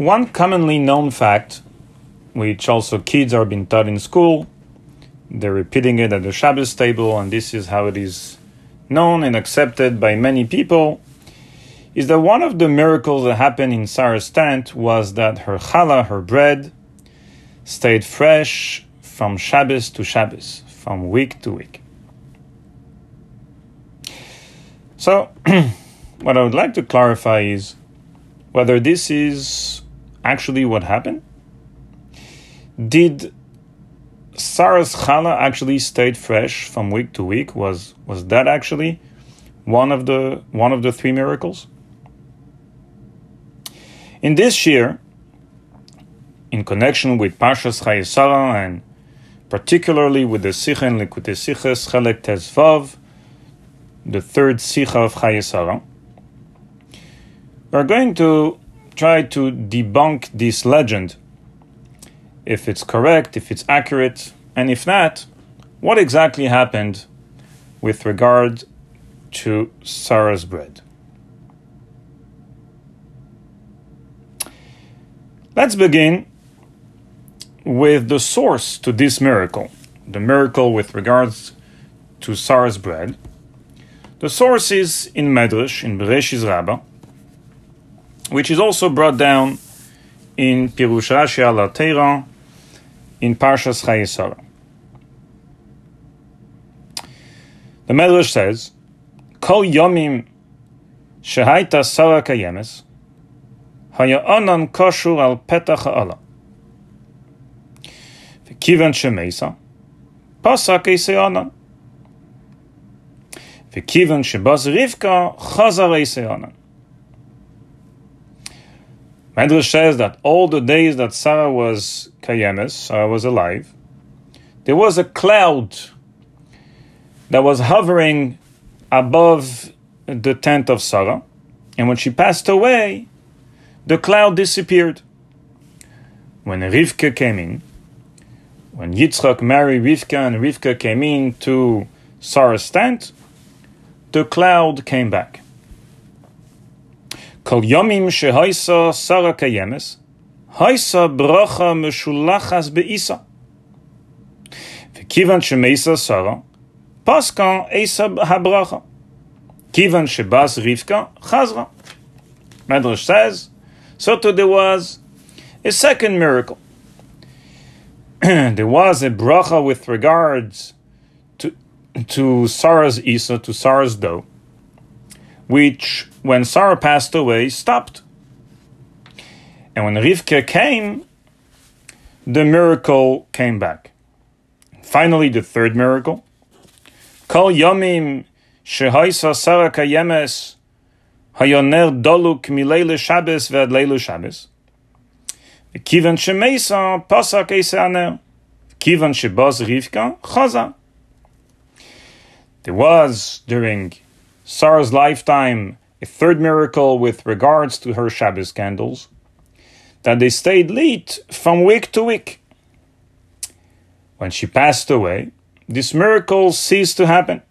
One commonly known fact, which also kids are being taught in school, they're repeating it at the Shabbos table, and this is how it is known and accepted by many people, is that one of the miracles that happened in Sarah's tent was that her challah, her bread, stayed fresh from Shabbos to Shabbos, from week to week. So, what I would like to clarify is whether this is actually what happened. Did Sarah's challah actually stayed fresh from week to week? Was was that actually one of the one of the three miracles? In this year, in connection with Parshas Chayesara and particularly with the Sikha and Likutei Sichas Chelek Tezvav, the third Sikha of Chayesara, we're going to try to debunk this legend, if it's correct, if it's accurate, and if not, what exactly happened with regard to Sarah's bread. Let's begin with the source to this miracle, the miracle with regards to Sarah's bread. The source is in Medrash, in Bereshis Rabbah, which is also brought down in Pirush Rashi al Teira in Parshas Chayesara. The Medrash says, "Kol yomim shehaita sara kayemes haya'anan kashur al petach Ala v'kivan shemeisa pasak eiseyanan v'kivan shebaz rivka chazar eiseyanan." Medrash says that all the days that Sarah was kayemes, Sarah was alive, there was a cloud that was hovering above the tent of Sarah, and when she passed away, the cloud disappeared. When Rivka came in, when Yitzchak married Rivka and Rivka came in to Sarah's tent, the cloud came back. Kol yomim shehaisa sara kayemes, haisa bracha meshulachas beisa. VeKivan shemeisa sara, paskan esa habracha. Kivan shebas rivka chazra. Medrash says, so today there was a second miracle. there was a bracha with regards to, to Sarah's Isa, to Sarah's dough which, when Sarah passed away, stopped. And when Rivka came, the miracle came back. Finally, the third miracle. Kol yomim shehaisa Sarah kayemes hayoner doluk milele Shabbos ve'adlelu Shabbos. Kivan shemeisa pasak eisaner. Kivan shebaz Rivka chaza. There was, during Sarah's lifetime, a third miracle with regards to her Shabbos candles, that they stayed lit from week to week. When she passed away, this miracle ceased to happen.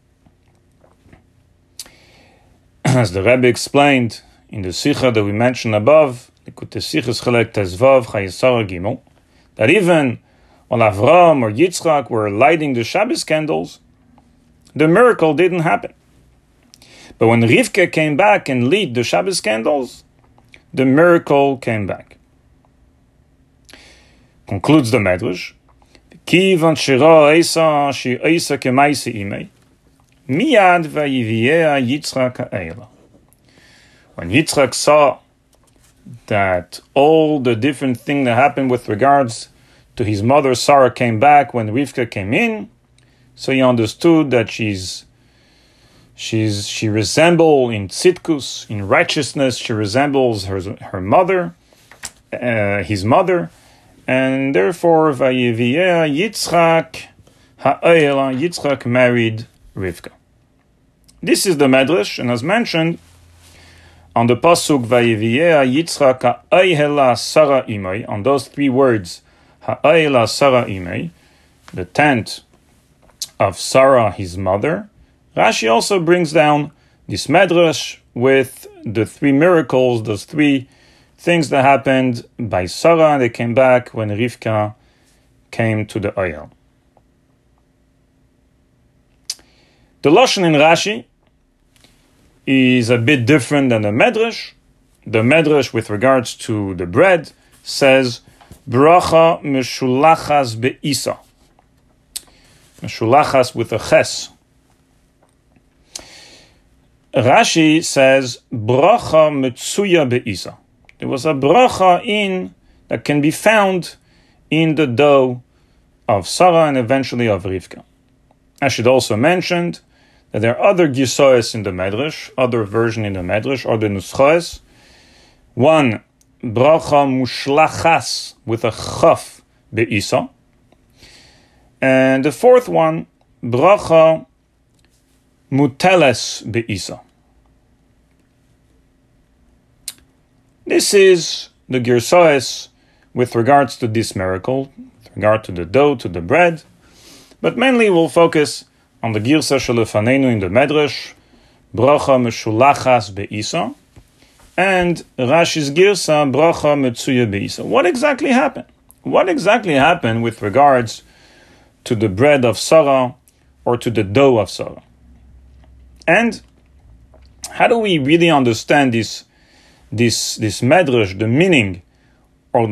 As the Rebbe explained in the Sikha that we mentioned above, that even while Avram or Yitzchak were lighting the Shabbos candles, the miracle didn't happen. But when Rivka came back and lit the Shabbos candles, the miracle came back. Concludes the Medrash. Kivan kemaisi imei. Vayiviea Yitzchak. When Yitzchak saw that all the different thing that happened with regards to his mother Sarah came back when Rivka came in, so he understood that she's she's she resembles in tzitkus in righteousness she resembles her her mother, uh, his mother, and therefore Vayiviyah Yitzchak Ha'ela Yitzchak married Rivka. This is the medrash, and as mentioned, on the pasuk Vayiviyah Yitzchak ha'ayhela Sarah imay, on those three words, ha'ayhela Sarah imay, the tent of Sarah, his mother, Rashi also brings down this medrash with the three miracles, those three things that happened by Sarah, they came back when Rivka came to the ohel. The Lashon in Rashi is a bit different than the Medrash. The Medrash, with regards to the bread, says, Bracha meshulachas be'isa. Meshulachas with a ches. Rashi says, Bracha metsuya be'isa. There was a bracha in that can be found in the dough of Sarah and eventually of Rivka. I should also mention that there are other gisoes in the Medrash, other version in the Medrash, other nuschoes. One, bracha mushlachas with a chaf be'isa. And the fourth one, bracha muteles be'isa. This is the Girsoes with regards to this miracle, with regard to the dough, to the bread, but mainly we'll focus on the Girsa Shalefanenu in the Medrash, Bracha Meshulachas Be'isa, and Rashi's Girsa, Bracha Metsuya Be'isa. What exactly happened? What exactly happened with regards to the bread of Sarah or to the dough of Sarah? And how do we really understand this, this, this Medrash, the meaning, or,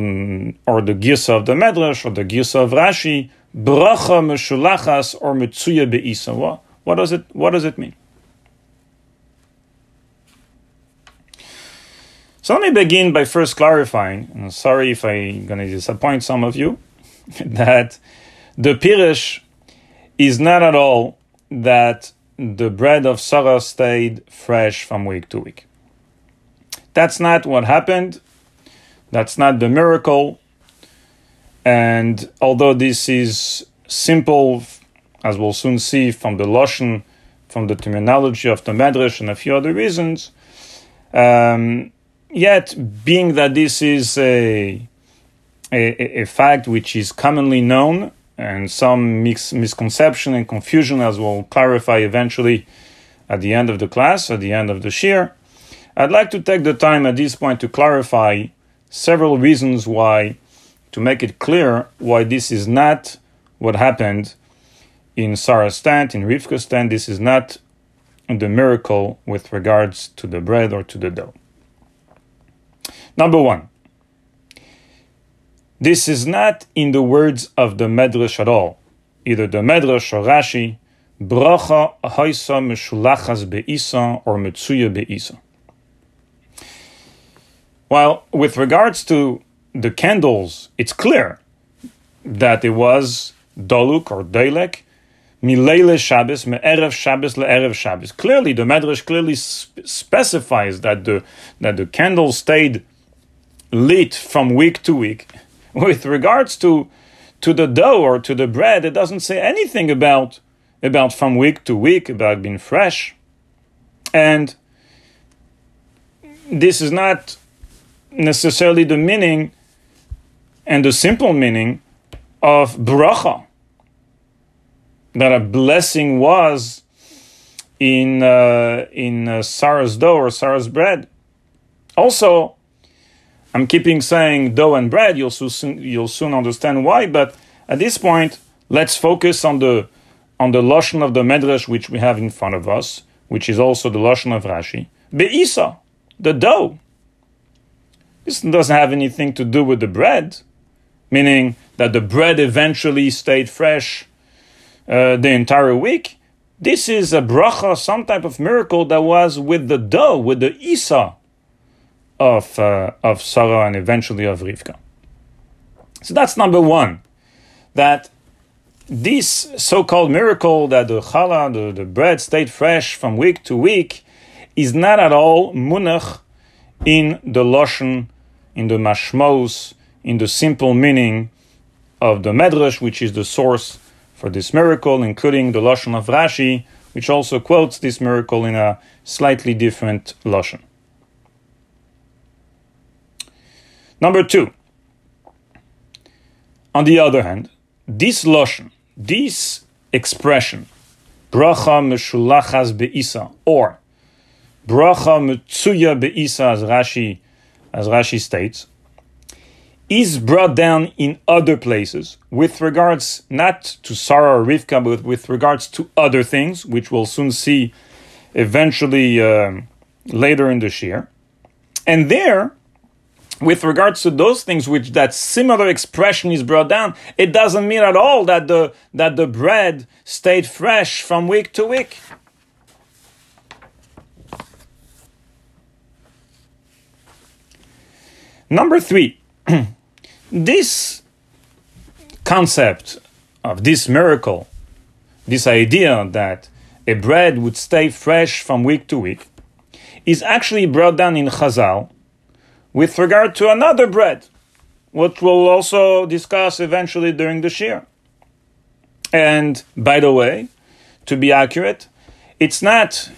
or the Girsa of the Medrash, or the Girsa of Rashi, bracha meshulachas or metzuya beisa. What, what does it What does it mean? So let me begin by first clarifying. And I'm sorry if I'm going to disappoint some of you, that the pirish is not at all that the bread of Sarah stayed fresh from week to week. That's not what happened. That's not the miracle. And although this is simple, as we'll soon see from the Lashon, from the terminology of the Medrash and a few other reasons, um, yet being that this is a, a, a, fact which is commonly known and some mix, misconception and confusion, as we'll clarify eventually at the end of the class, at the end of the shir, I'd like to take the time at this point to clarify several reasons why to make it clear why this is not what happened in Sarah's tent, in Rivka's tent. This is not the miracle with regards to the bread or to the dough. Number one, this is not in the words of the Medrash at all, either the Medrash or Rashi, bracha haisa meshulachas be'isa or metzuya be'isa. While with regards to the candles, it's clear that it was Doluk or Dalek, Milele Shabbos, Me'erev Shabbos, Le'erev Shabbos. Clearly, the Medrash clearly sp- specifies that the, that the candle stayed lit from week to week. With regards to, to the dough or to the bread, it doesn't say anything about, about from week to week, about being fresh. And this is not necessarily the meaning and the simple meaning of bracha, that a blessing was in uh, in uh, Sarah's dough or Sarah's bread. Also, I'm keeping saying dough and bread. You'll soon you'll soon understand why. But at this point, let's focus on the on the lashon of the medrash which we have in front of us, which is also the lashon of Rashi. Beisa, the dough. This doesn't have anything to do with the bread meaning that the bread eventually stayed fresh uh, the entire week. This is a bracha, some type of miracle that was with the dough, with the isa of uh, of Sarah and eventually of Rivka. So that's number one. That this so-called miracle that the challah, the, the bread stayed fresh from week to week, is not at all munach in the lashon, in the mashmos, in the simple meaning of the Medrash, which is the source for this miracle, including the Lashon of Rashi, which also quotes this miracle in a slightly different Lashon. Number two, on the other hand, this Lashon, this expression, bracha meshulachas beisa, or bracha metzuya beisa, as Rashi as Rashi states, is brought down in other places with regards not to Sarah or Rivka, but with regards to other things, which we'll soon see eventually um, later in the Shir. And there, with regards to those things which that similar expression is brought down, it doesn't mean at all that the that the bread stayed fresh from week to week. Number three, this concept of this miracle, this idea that a bread would stay fresh from week to week, is actually brought down in Chazal with regard to another bread, which we'll also discuss eventually during the Shir. And by the way, to be accurate, it's not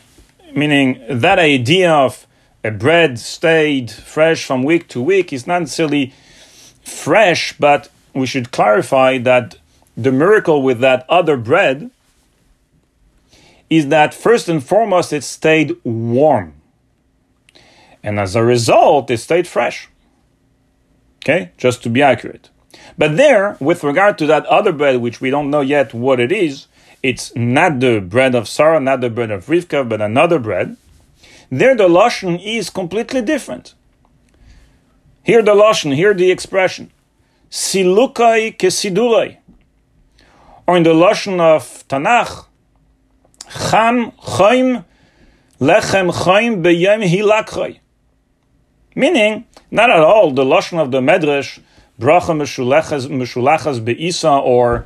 meaning that idea of a bread stayed fresh from week to week is not necessarily fresh, but we should clarify that the miracle with that other bread is that first and foremost it stayed warm. And as a result, it stayed fresh. Okay, just to be accurate. But there, with regard to that other bread, which we don't know yet what it is, it's not the bread of Sarah, not the bread of Rivka, but another bread. There, the lashon is completely different. Here, the lashon, here the expression, silukai kesidulai, or in the lashon of Tanakh, cham chaim lechem chaim beyem hilakchay. Meaning, not at all the lashon of the medrash bracha meshulachas beisa or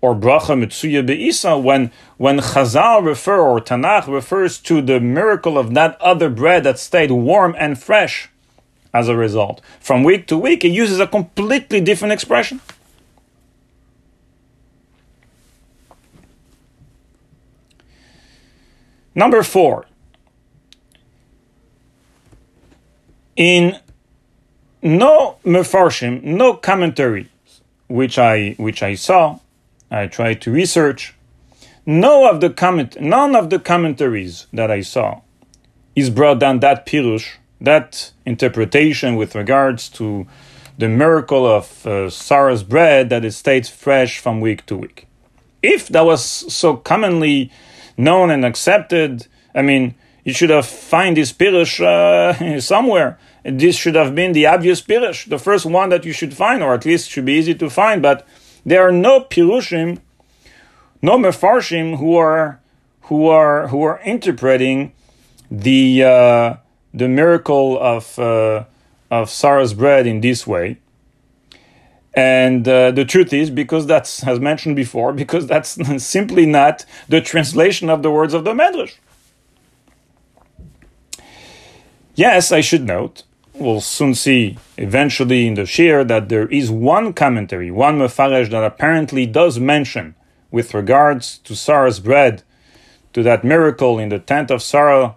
or bracha mitzuya beisa when when Chazal refer or Tanakh refers to the miracle of that other bread that stayed warm and fresh as a result. From week to week, it uses a completely different expression. Number four, in no mefarshim, no commentary, which I which I saw, I tried to research. No of the comment, none of the commentaries that I saw is brought down that pirush, that interpretation with regards to the miracle of uh, Sarah's bread that it stays fresh from week to week. If that was so commonly known and accepted, I mean, you should have find this pirush uh, somewhere this should have been the obvious pirush, the first one that you should find, or at least should be easy to find. But there are no pirushim, no mefarshim who are who are who are interpreting the uh, the miracle of uh, of Sarah's bread in this way. And uh, the truth is, because that's as mentioned before, because that's simply not the translation of the words of the Medrash. Yes, I should note we'll soon see eventually in the shir that there is one commentary, one mefaresh that apparently does mention with regards to Sarah's bread, to that miracle in the tent of Sarah,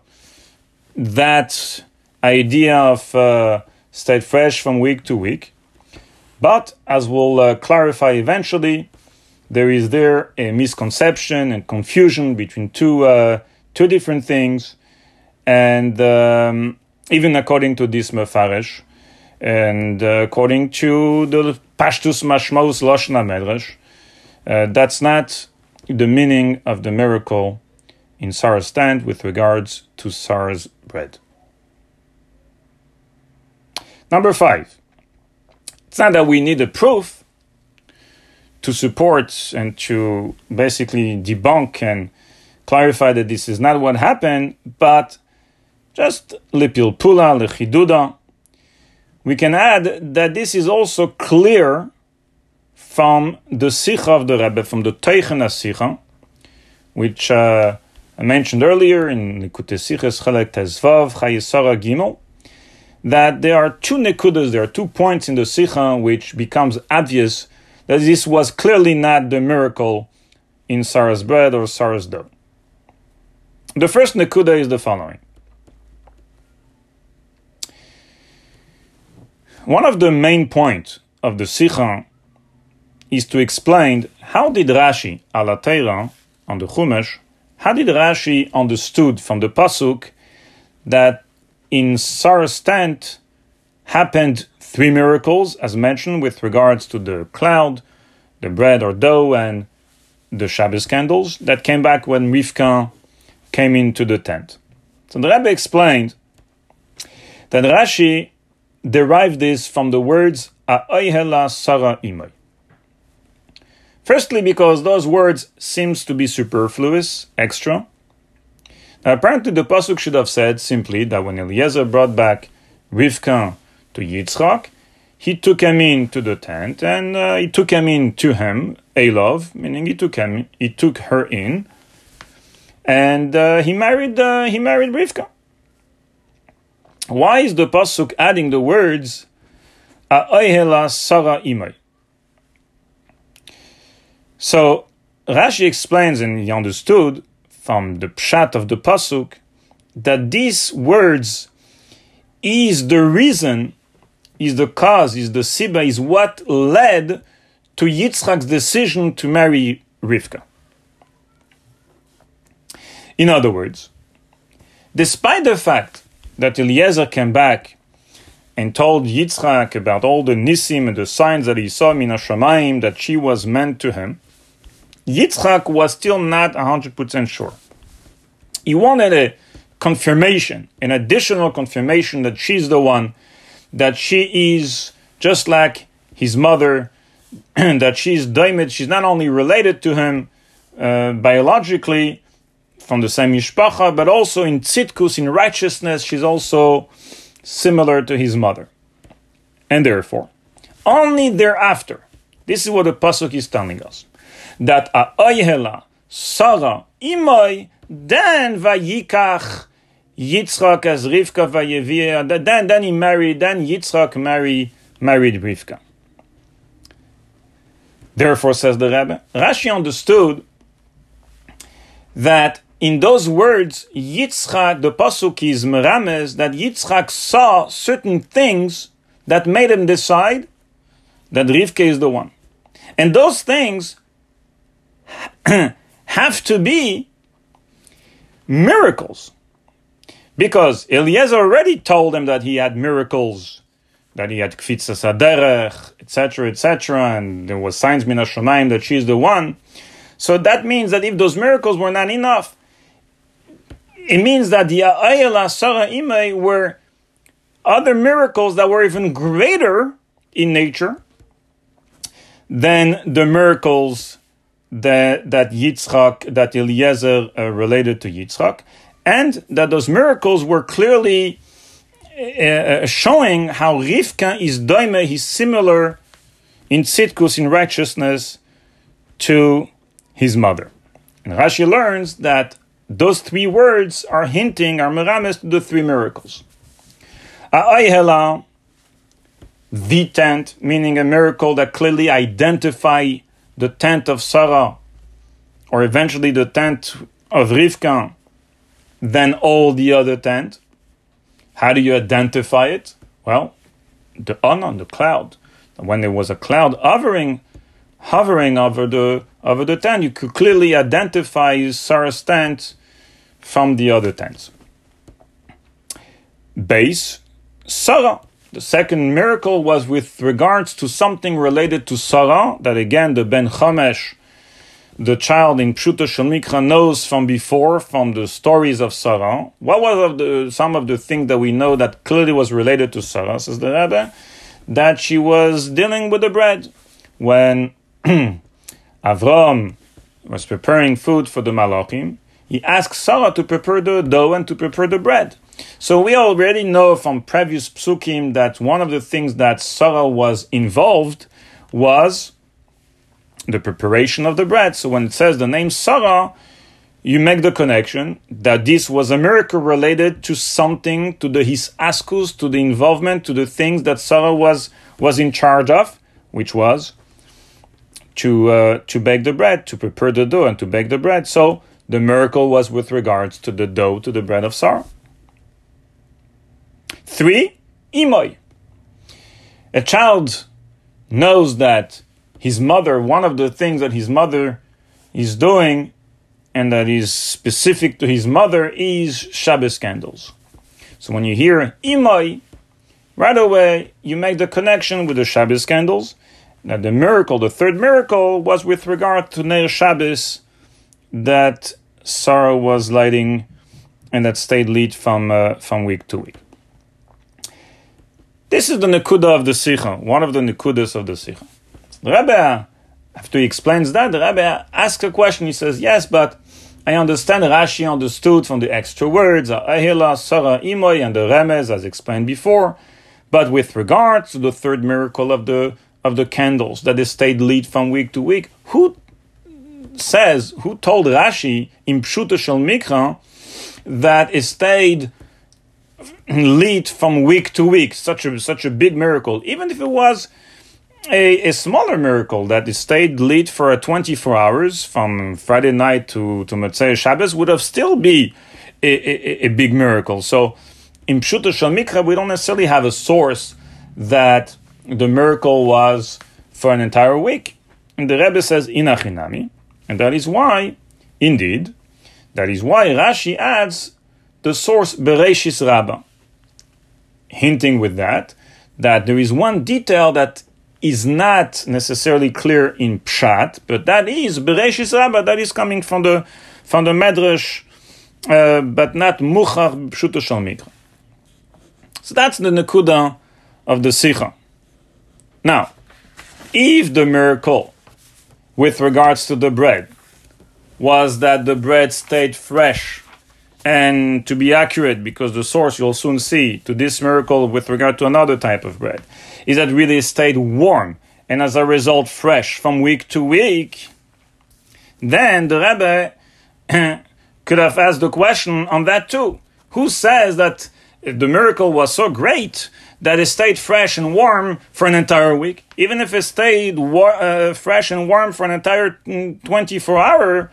that idea of uh, stayed fresh from week to week. But as we'll uh, clarify eventually, there is there a misconception and confusion between two uh, two different things, and um, even according to this Mefaresh, and uh, according to the Pashtus Mashmos Loshna Medrash, uh, that's not the meaning of the miracle in Sarah's stand with regards to Sarah's bread. Number five, it's not that we need a proof to support and to basically debunk and clarify that this is not what happened, but just lipilpula, lechiduda. We can add that this is also clear from the Sikha of the Rebbe, from the Teichen Sikha, which uh, I mentioned earlier in Likutei Siches Chalek Tezvav Chayesara Gimel, that there are two nekudas, there are two points in the Sikha which becomes obvious that this was clearly not the miracle in Sarah's bread or Sarah's dough. The first nekuda is the following. One of the main points of the Sikha is to explain how did Rashi, Alatera, on the Chumash, how did Rashi understood from the Pasuk that in Sarah's tent happened three miracles, as mentioned, with regards to the cloud, the bread or dough, and the Shabbos candles that came back when Rivka came into the tent. So the Rebbe explained that Rashi derived this from the words A'ayhela Sarah Imay. Firstly, because those words seems to be superfluous, extra. Now, apparently, the pasuk should have said simply that when Eliezer brought back Rivka to Yitzchak, he took him in to the tent and uh, he took him in to him, Elov, meaning he took him, he took her in, and uh, he married uh, he married Rivka. Why is the pasuk adding the words "A'ayhela Sarah imay"? So Rashi explains, and he understood from the pshat of the pasuk that these words is the reason, is the cause, is the siba, is what led to Yitzchak's decision to marry Rivka. In other words, despite the fact that Eliezer came back and told Yitzchak about all the nisim and the signs that he saw in Hashemayim that she was meant to him, Yitzchak was still not 100% sure. He wanted a confirmation, an additional confirmation that she's the one, that she is just like his mother, that she's daimit, she's not only related to him uh, biologically from the same mishpacha, but also in tzitkus, in righteousness, she's also similar to his mother. And therefore, only thereafter, this is what the pasuk is telling us that A'ayhela, Sarah, Imai, then Vayikach, Yitzchak as Rivka Vayevia, then, then he married, then Yitzchak married, married Rivka. Therefore, says the Rebbe, Rashi understood that in those words, Yitzchak, the pasuk is merames, that Yitzchak saw certain things that made him decide that Rivka is the one. And those things have to be miracles. Because Eliezer already told him that he had miracles, that he had kfitza saderech, etc., etc., and there was signs min that she's the one. So that means that if those miracles were not enough, it means that the Ayala Sarah Imei were other miracles that were even greater in nature than the miracles that, that Yitzchak, that Eliezer uh, related to Yitzchak, and that those miracles were clearly uh, uh showing how Rivka is doime, he's similar in tzitkus, in righteousness, to his mother. And Rashi learns that those three words are hinting, are merames to the three miracles. A'ayhela, the tent, meaning a miracle that clearly identify the tent of Sarah, or eventually the tent of Rivka, than all the other tent. How do you identify it? Well, the on the cloud. When there was a cloud hovering, hovering over the over the tent, you could clearly identify Sarah's tent from the other tents. Base Sarah the second miracle was with regards to something related to Sarah, that again the Ben Chamesh, the child in Pshuta Shemikra, knows from before, from the stories of Sarah. What was of the, some of the things that we know that clearly was related to Sarah, says the Rebbe? That she was dealing with the bread. When Avram was preparing food for the Malachim, he asked Sarah to prepare the dough and to prepare the bread. So we already know from previous psukim that one of the things that Sarah was involved was the preparation of the bread. So when it says the name Sarah, you make the connection that this was a miracle related to something, to the his askus, to the involvement, to the things that Sarah was was in charge of, which was to uh, to bake the bread, to prepare the dough, and to bake the bread. So the miracle was with regards to the dough, to the bread of Sarah. Three, imoy. A child knows that his mother, one of the things that his mother is doing and that is specific to his mother is Shabbos candles. So when you hear imoy, right away you make the connection with the Shabbos candles. Now the miracle, the third miracle, was with regard to Neil Shabbos that Sarah was lighting and that stayed lit from, uh, from week to week. This is the Nakuda of the Sikha, one of the Nakudas of the Sikha. The Rebbe, after he explains that, the Rebbe asks a question. He says, Yes, but I understand Rashi understood from the extra words, Ahila, Sarah, Imoy, and the Remez, as explained before. But with regard to the third miracle of the of the candles that is stayed lit from week to week, who says, who told Rashi in Pshuta Shel Mikra that it stayed lit from week to week, such a such a big miracle, even if it was a, a smaller miracle that it stayed lit for 24 hours from Friday night to, to Motzei Shabbos would have still be a, a, a big miracle. So in Pshuta Shal Mikra, we don't necessarily have a source that the miracle was for an entire week. And the Rebbe says, Inachinami. And that is why, indeed, that is why Rashi adds the source Bereshis Rabbah, hinting with that, that there is one detail that is not necessarily clear in Pshat, but that is Bereshis Rabbah, that is coming from the from the Medrash, uh, but not Muchar Pshuto Shal Mikra. So that's the Nakuda of the Sikha. Now, if the miracle with regards to the bread was that the bread stayed fresh and to be accurate, because the source you'll soon see to this miracle with regard to another type of bread, is that really stayed warm and as a result fresh from week to week, then the Rebbe could have asked the question on that too. Who says that the miracle was so great that it stayed fresh and warm for an entire week? Even if it stayed uh, fresh and warm for an entire mm, 24 hour,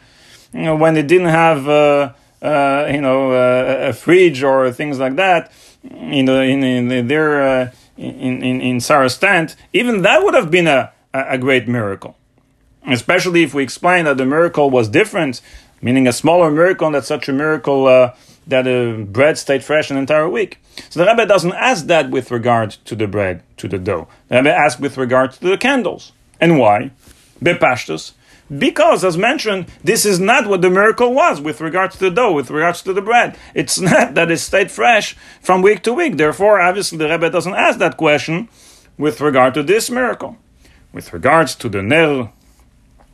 you know, when it didn't have uh, uh, you know, uh, a fridge or things like that in the in, in their uh, in, in in Sarah's tent, even that would have been a a great miracle. Especially if we explain that the miracle was different, meaning a smaller miracle, and that such a miracle uh, that the bread stayed fresh an entire week. So the Rebbe doesn't ask that with regard to the bread, to the dough. The Rebbe asks with regard to the candles. And why? Bepashtus, because, as mentioned, this is not what the miracle was with regards to the dough, with regards to the bread. It's not that it stayed fresh from week to week. Therefore, obviously, the Rebbe doesn't ask that question with regard to this miracle. With regards to the Ner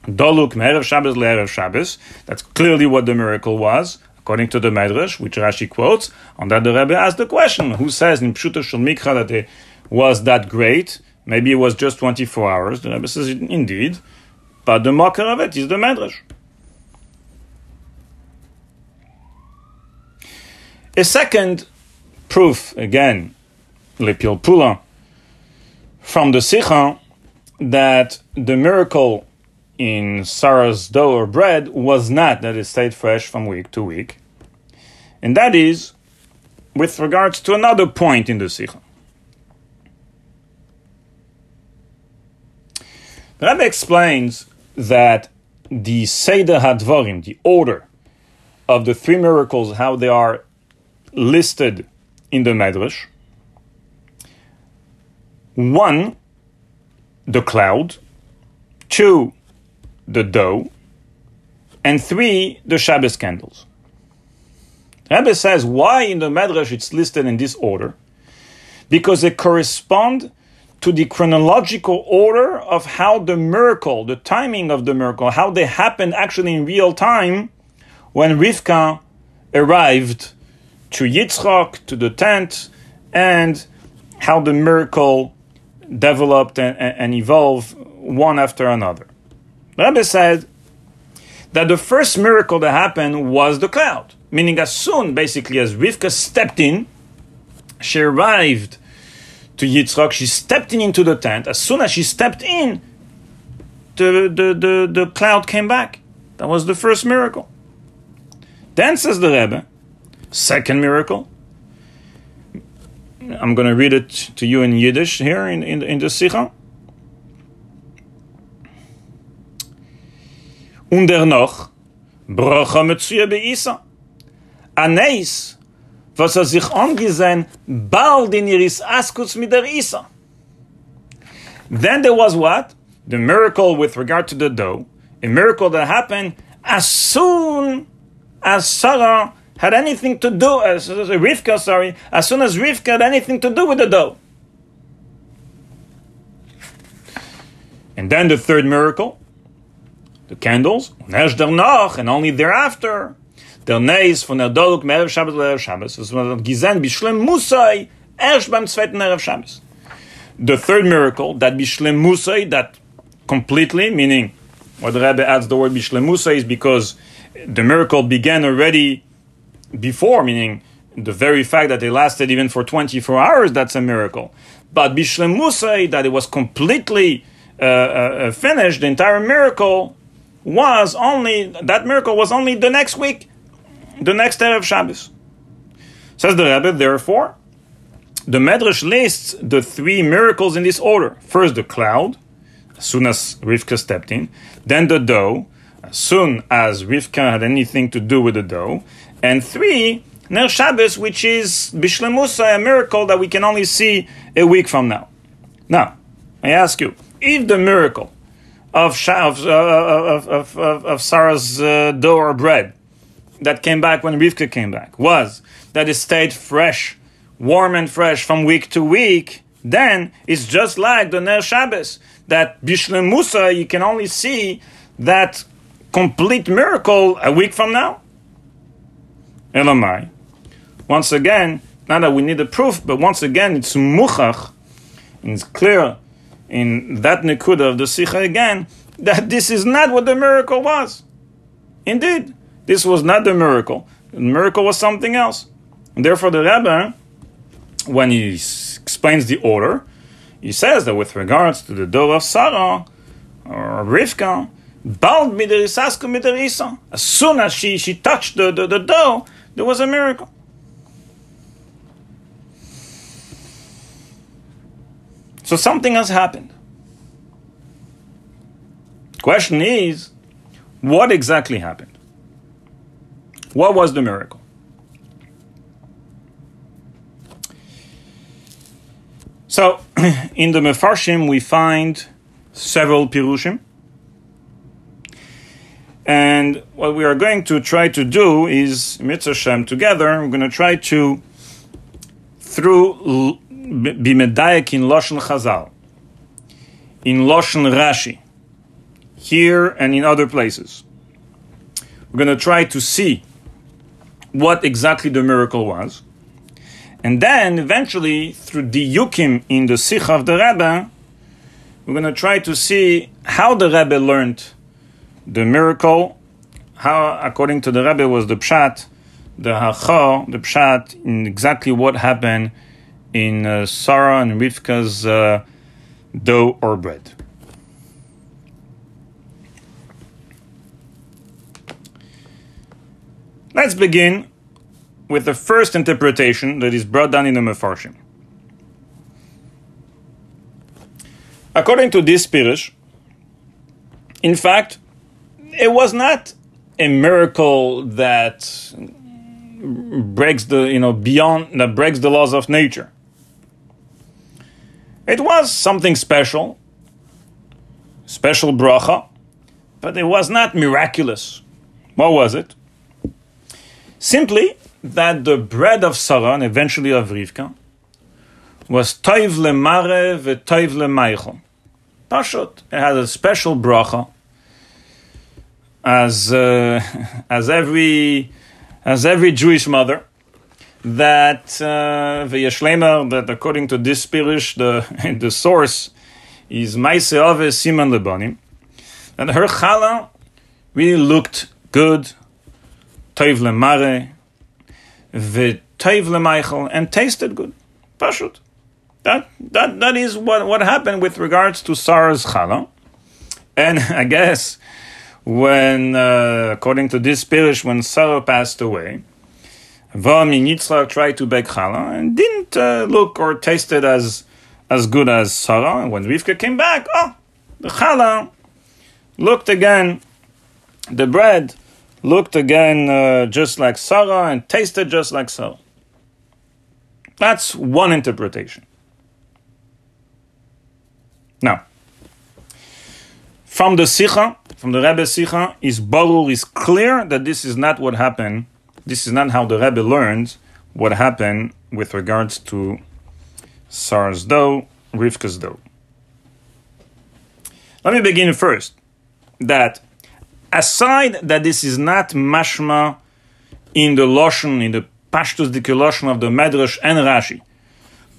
Doluk Merev Shabbos Le'erev Shabbos, that's clearly what the miracle was, according to the Medrash, which Rashi quotes. On that, the Rebbe asked the question: Who says in Pshuta Shel Mikra that it was that great? Maybe it was just 24 hours. The Rebbe says, indeed. But the mocker of it is the Medrash. A second proof, again, Lepilpula, from the Sikha, that the miracle in Sarah's dough or bread was not that it stayed fresh from week to week. And that is with regards to another point in the Sikha. Rebbe explains that the Seder Hadvarim, the order of the three miracles, how they are listed in the Medrash. One, the cloud. Two, the dough. And three, the Shabbos candles. Rebbe says why in the Medrash it's listed in this order? Because they correspond to the chronological order of how the miracle, the timing of the miracle, how they happened actually in real time when Rivka arrived to Yitzchak, to the tent, and how the miracle developed and, and evolved one after another. Rebbe said that the first miracle that happened was the cloud, meaning as soon, basically, as Rivka stepped in, she arrived to Yitzchak, she stepped in into the tent. As soon as she stepped in, the, the, the, the cloud came back. That was the first miracle. Then says the Rebbe, second miracle. I'm going to read it to you in Yiddish here in, in, in the Sikha. Und er noch, Bracha Metzuya Beisa. Aneis was er sich angesehen, bald in iris askus mit der Isa. Then there was what? The miracle with regard to the dough. A miracle that happened as soon as Sarah had anything to do, as, as Rivka, sorry, as soon as Rivka had anything to do with the dough. And then the third miracle, the candles, and only thereafter, der Neis von der Doluk Merev Shabbos Lerev Shabbos, was man gesehen, Bishlem Musai, erst beim zweiten Erev Shabbos. The third miracle, that Bishlem Musai, that completely, meaning, what the Rebbe adds the word Bishlem Musai is because the miracle began already before, meaning the very fact that it lasted even for 24 hours, that's a miracle. But Bishlem Musai, that it was completely uh, uh, finished, the entire miracle was only, that miracle was only the next week the next day of Shabbos. Says the Rebbe, therefore, the Medrash lists the three miracles in this order. First, the cloud, as soon as Rivka stepped in. Then the dough, as soon as Rivka had anything to do with the dough. And three, Ner Shabbos, which is Bishlemusa, a miracle that we can only see a week from now. Now, I ask you, if the miracle of, of, uh, of, of, of, of Sarah's uh, dough or bread that came back when Rivka came back was that it stayed fresh, warm and fresh from week to week, then it's just like the Ner Shabbos, that Bishlem Musa, you can only see that complete miracle a week from now. Elamai. Once again, not that we need a proof, but once again, it's muchach, and it's clear in that nekuda of the Sikha again, that this is not what the miracle was. Indeed, this was not the miracle. The miracle was something else. And therefore, the Rebbe, when he explains the order, he says that with regards to the door of Sarah or Rivka, bald miderisaska As soon as she, she touched the, the, the dough, there was a miracle. So something has happened. Question is, what exactly happened? What was the miracle? So, in the Mefarshim, we find several Pirushim. And what we are going to try to do is, Mitzvah together, we're going to try to, through Bimedayek in Loshen Chazal, in Loshen Rashi, here and in other places, we're going to try to see what exactly the miracle was. And then eventually, through the yukim in the Sikha of the Rebbe, we're going to try to see how the Rebbe learned the miracle, how, according to the Rebbe, was the pshat, the hacha, the pshat, in exactly what happened in uh, Sarah and Rivka's uh, dough or bread. Let's begin with the first interpretation that is brought down in the Mefarshim. According to this Pirush, in fact, it was not a miracle that breaks the you know beyond that breaks the laws of nature. It was something special, special bracha, but it was not miraculous. What was it? Simply that the bread of Sarah, and eventually of Rivka, was toiv lemare v'toiv lemeichel. Pashut, it had a special bracha, as uh, as every as every Jewish mother, that the uh, that according to this pirish, the the source is Maise Ave Siman Lebanim, and her challah really looked good, toiv lemare, v'teiv lemeichel, and tasted good. Pashut. That, that, that is what, what happened with regards to Sarah's challah. And I guess when, uh, according to this parish, when Sarah passed away, Vami tried to bake challah and didn't uh, look or taste it as, as good as Sarah. And when Rivka came back, oh, the challah looked again, the bread looked again uh, just like Sarah and tasted just like Sarah. That's one interpretation. Now, from the Sikha, from the Rebbe Sikha, is Barur is clear that this is not what happened. This is not how the Rebbe learned what happened with regards to Sarah's dough, Rivka's dough. Let me begin first that aside that this is not mashma in the Loshen, in the Pashtus Dikiloshen of the Medrash and Rashi,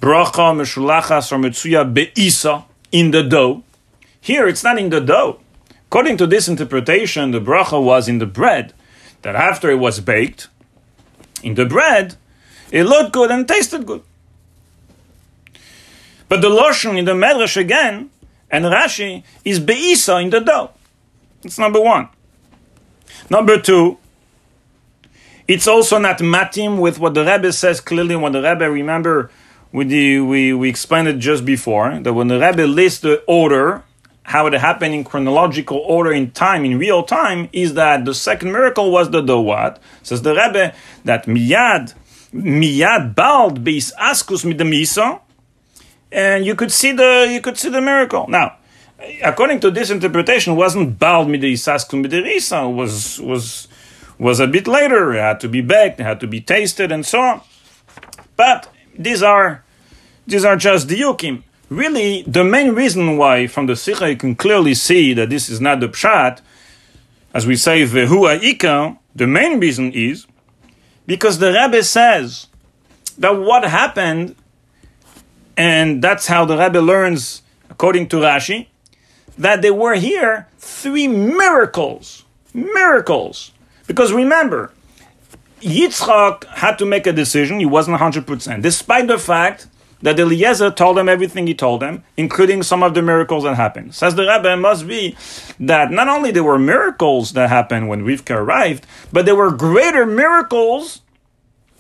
bracha meshulachas or metzuya be'isa in the dough. Here it's not in the dough. According to this interpretation, the bracha was in the bread, that after it was baked, in the bread, it looked good and tasted good. But the Loshen in the Medrash again, and Rashi, is Be'isa in the dough. That's number one. Number two, it's also not matim with what the Rebbe says clearly. What the Rebbe, remember, we, we, we explained it just before, that when the Rebbe lists the order, how it happened in chronological order in time, in real time, is that the second miracle was the Dawat. Says the Rebbe that miyad, miyad bald beis askus mit the misa, and you could see the you could see the miracle. Now, according to this interpretation, wasn't bald the askus mit the risa, was was was a bit later. It had to be baked, it had to be tasted, and so on. But these are these are just the yukim really the main reason why from the Sikha you can clearly see that this is not the Pshat, as we say, Vehu Ika, the main reason is because the Rebbe says that what happened, and that's how the Rebbe learns, according to Rashi, that there were here three miracles. Miracles. Because remember, Yitzchak had to make a decision, he wasn't 100%, despite the fact that Eliezer told them everything he told them, including some of the miracles that happened. Says the Rebbe, must be that not only there were miracles that happened when Rivka arrived, but there were greater miracles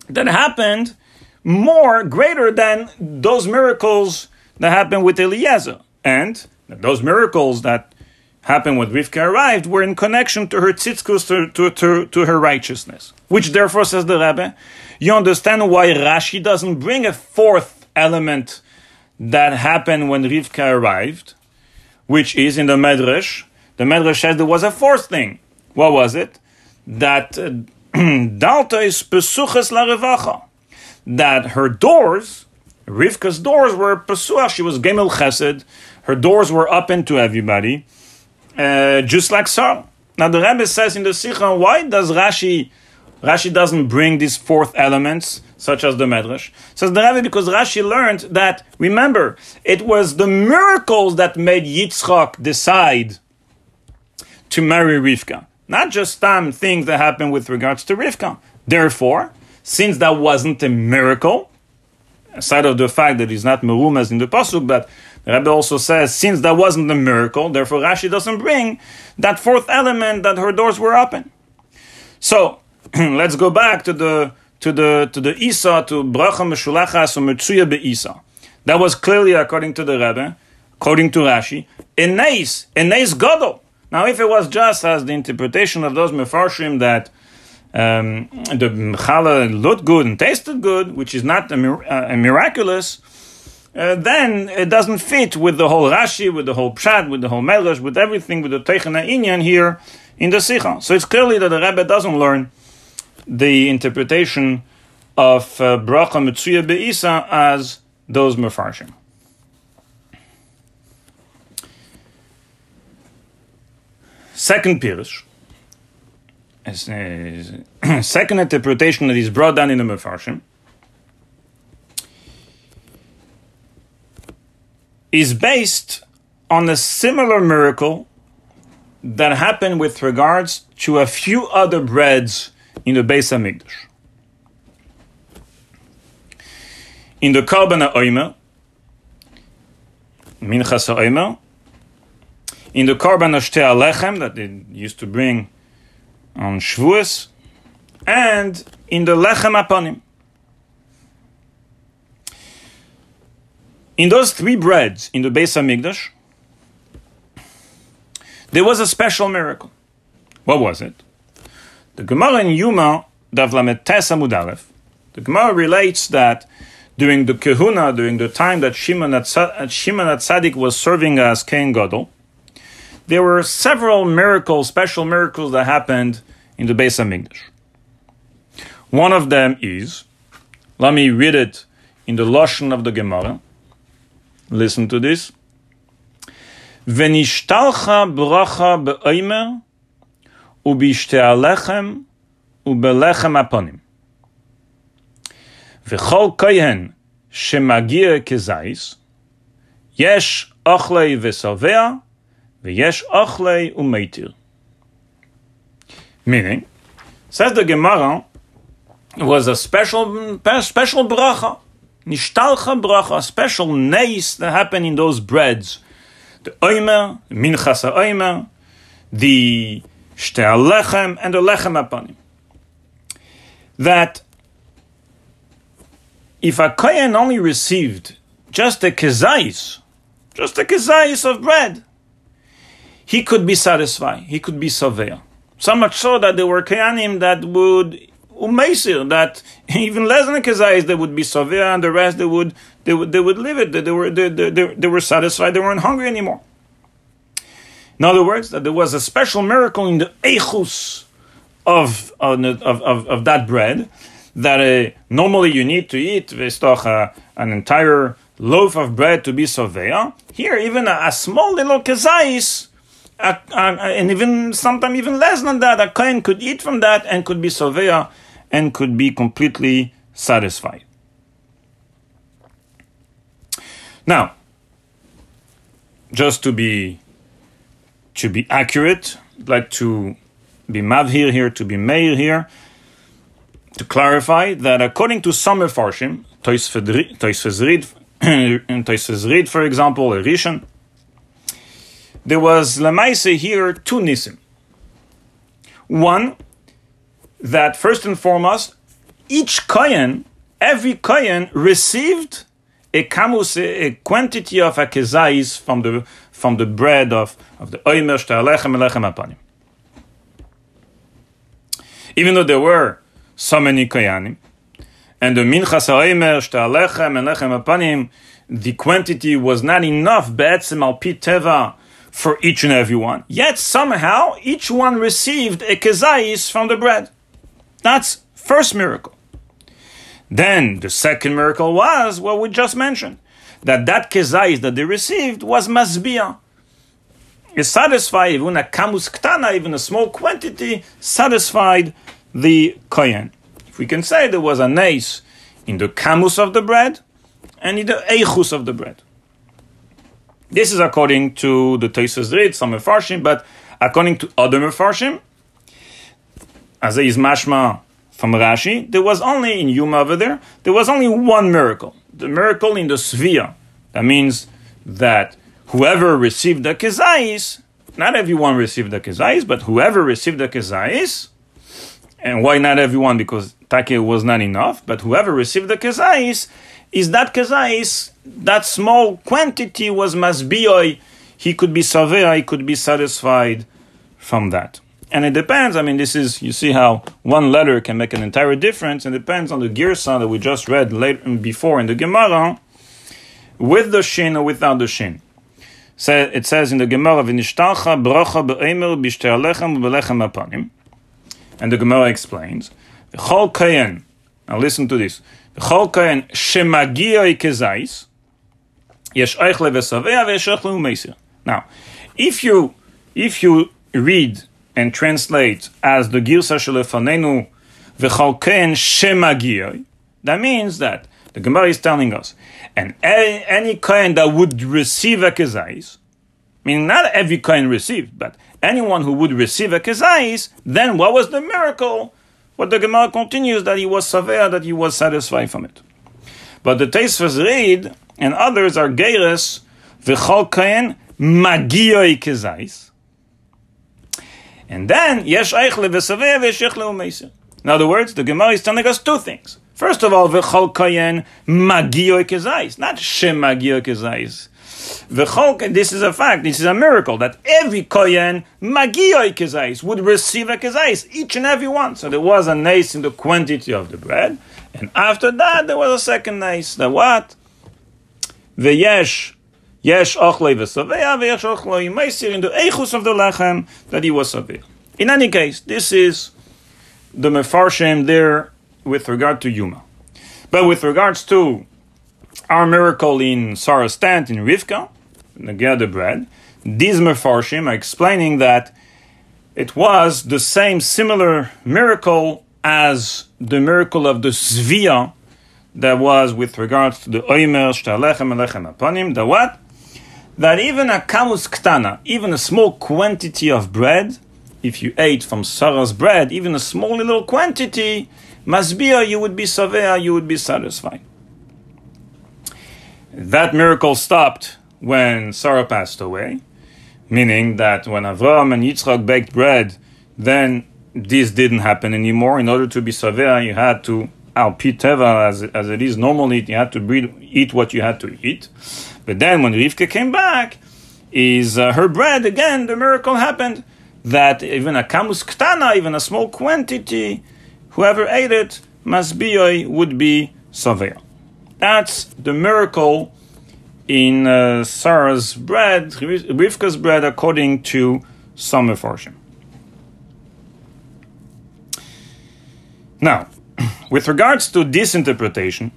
that happened more greater than those miracles that happened with Eliezer. And those miracles that happened when Rivka arrived were in connection to her tzitkus, to, to, to, to her righteousness. Which therefore, says the Rebbe, you understand why Rashi doesn't bring a fourth element that happened when Rivka arrived, which is in the Medrash. The Medrash says there was a fourth thing. What was it? That uh, Dalta is pesuches la. That her doors, Rivka's doors were pesuach. She was gemel chesed. Her doors were open to everybody, uh, just like Sarah. Now the Rebbe says in the Sikha, why does Rashi Rashi doesn't bring these fourth elements, such as the Medrash. Says the Rebbe because Rashi learned that, remember, it was the miracles that made Yitzchak decide to marry Rivka. Not just some things that happened with regards to Rivka. Therefore, since that wasn't a miracle, aside of the fact that he's not merumas in the pasuk, but the Rebbe also says since that wasn't a miracle, therefore Rashi doesn't bring that fourth element that her doors were open. So let's go back to the to the to the Isa to bracha meshulachas or metzuya beIsa. That was clearly according to the Rebbe, according to Rashi, eneis eneis gadol. Now, if it was just as the interpretation of those mefarshim that um, the challah looked good and tasted good, which is not a, uh, a miraculous, uh, then it doesn't fit with the whole Rashi, with the whole Pshat, with the whole Medrash, with everything, with the Teichana Inyan here in the Sikha. So it's clearly that the Rebbe doesn't learn the interpretation of uh, bracha mitzuya beisa as those mefarshim. Second pirush, second interpretation that is brought down in the mefarshim, is based on a similar miracle that happened with regards to a few other breads in the Beis Hamikdash. In the Korban HaOmer, Minchas HaOmer, in the Korban Ashtei Alechem that they used to bring on Shavuos, and in the Lechem Aponim. In those three breads in the Beis Hamikdash, there was a special miracle. What was it? The Gemara in Yuma, Davlametesa Mudalev, the Gemara relates that during the Kehuna, during the time that Shimon at uh, was serving as Kohen Gadol, there were several miracles, special miracles that happened in the Beis Hamikdash. One of them is, let me read it in the lashon of the Gemara. Listen to this. Venishtalcha bracha be'omer ובשתי הלחם ובלחם הפנים. וכל כהן שמגיע כזייס, יש אוכלי ושבע, ויש אוכלי ומתיר. Meaning, says the Gemara, was a special, special bracha, nishtalcha bracha, a special nace that happened in those breads. The oimer, minchas oimer, the shte lechem, and the lechem apanim. That if a kohen only received just a kezais, just a kezais of bread, he could be satisfied. He could be savea. So much so that there were kohanim that would umeisir that even less than a kezais they would be savea, and the rest they would they would they would live it. They, were they, they, they, they were satisfied. They weren't hungry anymore. In other words, that there was a special miracle in the echus of of, of, of that bread that uh, normally you need to eat uh, an entire loaf of bread to be sovea. Here, even a, a small little kezais, and even sometimes even less than that, a kohen could eat from that and could be sovea and could be completely satisfied. Now, just to be to be accurate, like to be mavhir here, to be meir here, to clarify that according to some Mefarshim, Toisfes Rid, for example, a Rishon, there was Lamaise here two Nisim. One, that first and foremost, each Kohen, every Kohen received a kamus, a quantity of a kezais from the from the bread of, of the oimer, shtalechem, lechem apanim. Even though there were so many koyanim. And the minchas ha'omer, shta lechem and apanim, the quantity was not enough, be'etzim al teva, for each and every one. Yet somehow each one received a kezais from the bread. That's first miracle. Then the second miracle was what we just mentioned, that that kezais that they received was masbia. It satisfied even a kamus ktana, even a small quantity, satisfied the kohen. If we can say there was a nace in the kamus of the bread and in the eichus of the bread. This is according to the Toisfes Rid, some Mefarshim, but according to other Mefarshim, as is mashma from Rashi, there was only in Yuma over there, there was only one miracle. The miracle in the Svia. That means that whoever received the Kezais, not everyone received the Kezais, but whoever received the Kezais, and why not everyone? Because take was not enough. But whoever received the kezais, is that kezais, that small quantity was masbioi, he could be savea, he could be satisfied from that. And it depends, I mean, this is, you see how one letter can make an entire difference, and it depends on the girsa that we just read later, before in the Gemara, with the shin or without the shin. So it says in the Gemara, "V'nishtalcha bracha be'emer b'shtei alechem apanim." And the Gemara explains, Chol Kayan, now listen to this, Chol Kayan shemagia kezais, yesh eichle v'savea v'yesh. Now, if you, if you read and translate as the Girsa Shelefanenu v'chol Kayan shemagia, that means that the Gemara is telling us, and any, any that would receive a kezais, meaning not every Kayan received, but anyone who would receive a kezais, then what was the miracle? What the Gemara continues that he was savea, that he was satisfied from it. But the Tosfos Rid and others are geiris v'chol kain magioi kezais. And then yesh eichle v'savea v'yesh eichle In other words, the Gemara is telling us two things. First of all, v'chol kain magioi kezais, not shem magioi kezais. V'chol, this is a fact, this is a miracle, that every kohen, magiyoi kezais, would receive a kezais, each and every one. So there was a nace in the quantity of the bread, And after that, there was a second nice. That what? Veyesh, yesh ochlei v'saveya, veyesh ochlei meisir in the echus of the lechem that he was saveya. In any case, this is the mefarshim there with regard to Yuma. But with regards to our miracle in Sarah's tent in Rivka, the gather bread, these mefarshim are explaining that it was the same similar miracle as the miracle of the Zvia that was with regards to the Oimer, Shtalechem, Alechem, Aponim, the what? That even a kamus ktana, even a small quantity of bread, if you ate from Sarah's bread, even a small little quantity, masbia, you would be savea, you would be satisfied. That miracle stopped when Sarah passed away, meaning that when Avram and Yitzchak baked bread, then this didn't happen anymore. In order to be savea, you had to al as as it is normally, you had to breed, eat what you had to eat. But then when Rivka came back, is uh, her bread again? The miracle happened that even a kamus ktana, even a small quantity, whoever ate it, masbiyoi would be savea. That's the miracle in uh, Sarah's bread, Rivka's bread, according to some Mefarshim. Now, with regards to this interpretation,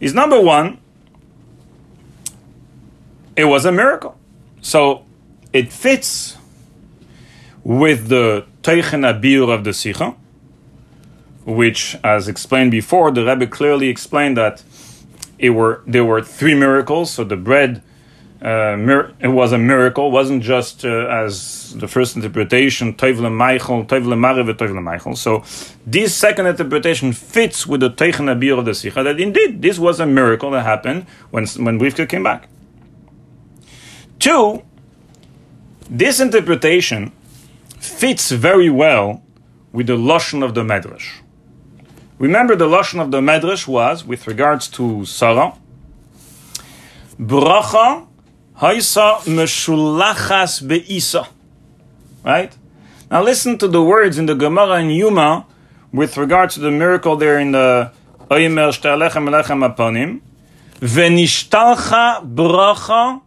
is number one, it was a miracle. So it fits with the Teichen Abir of the Sikha, which, as explained before, the Rebbe clearly explained that it were there were three miracles. So the bread uh, mir- it was a miracle. Wasn't just uh, as the first interpretation, Toivle Meichel, Toivle Mariv, Toivle Meichel. So this second interpretation fits with the Teichen Abir of the Sikha that indeed this was a miracle that happened when, when Rivka came back. Two, this interpretation fits very well with the Lashon of the Medrash. Remember, the Lashon of the Medrash was, with regards to Sarah, Bracha Haisa meshulachas beisa. Right? Now listen to the words in the Gemara and Yuma with regard to the miracle there in the Oyemer shtalechem elechem aponim. Venishtalcha bracha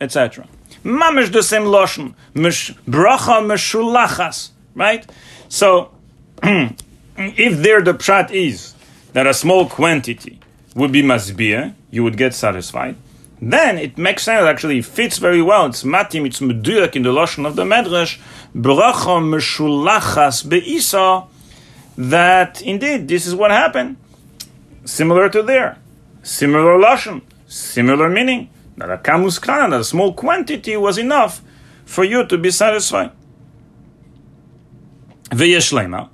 etc. Mamish the same lotion. Bracha. Right? So, if there the prat is that a small quantity would be masbiyah, you would get satisfied. Then it makes sense, actually, it fits very well. It's matim, it's meduyak in the lashon of the medrash, bracha meshulachas beisa, that indeed this is what happened. Similar to there. Similar lashon, similar meaning. That a kamus kana, a small quantity was enough for you to be satisfied. V'yeshlema,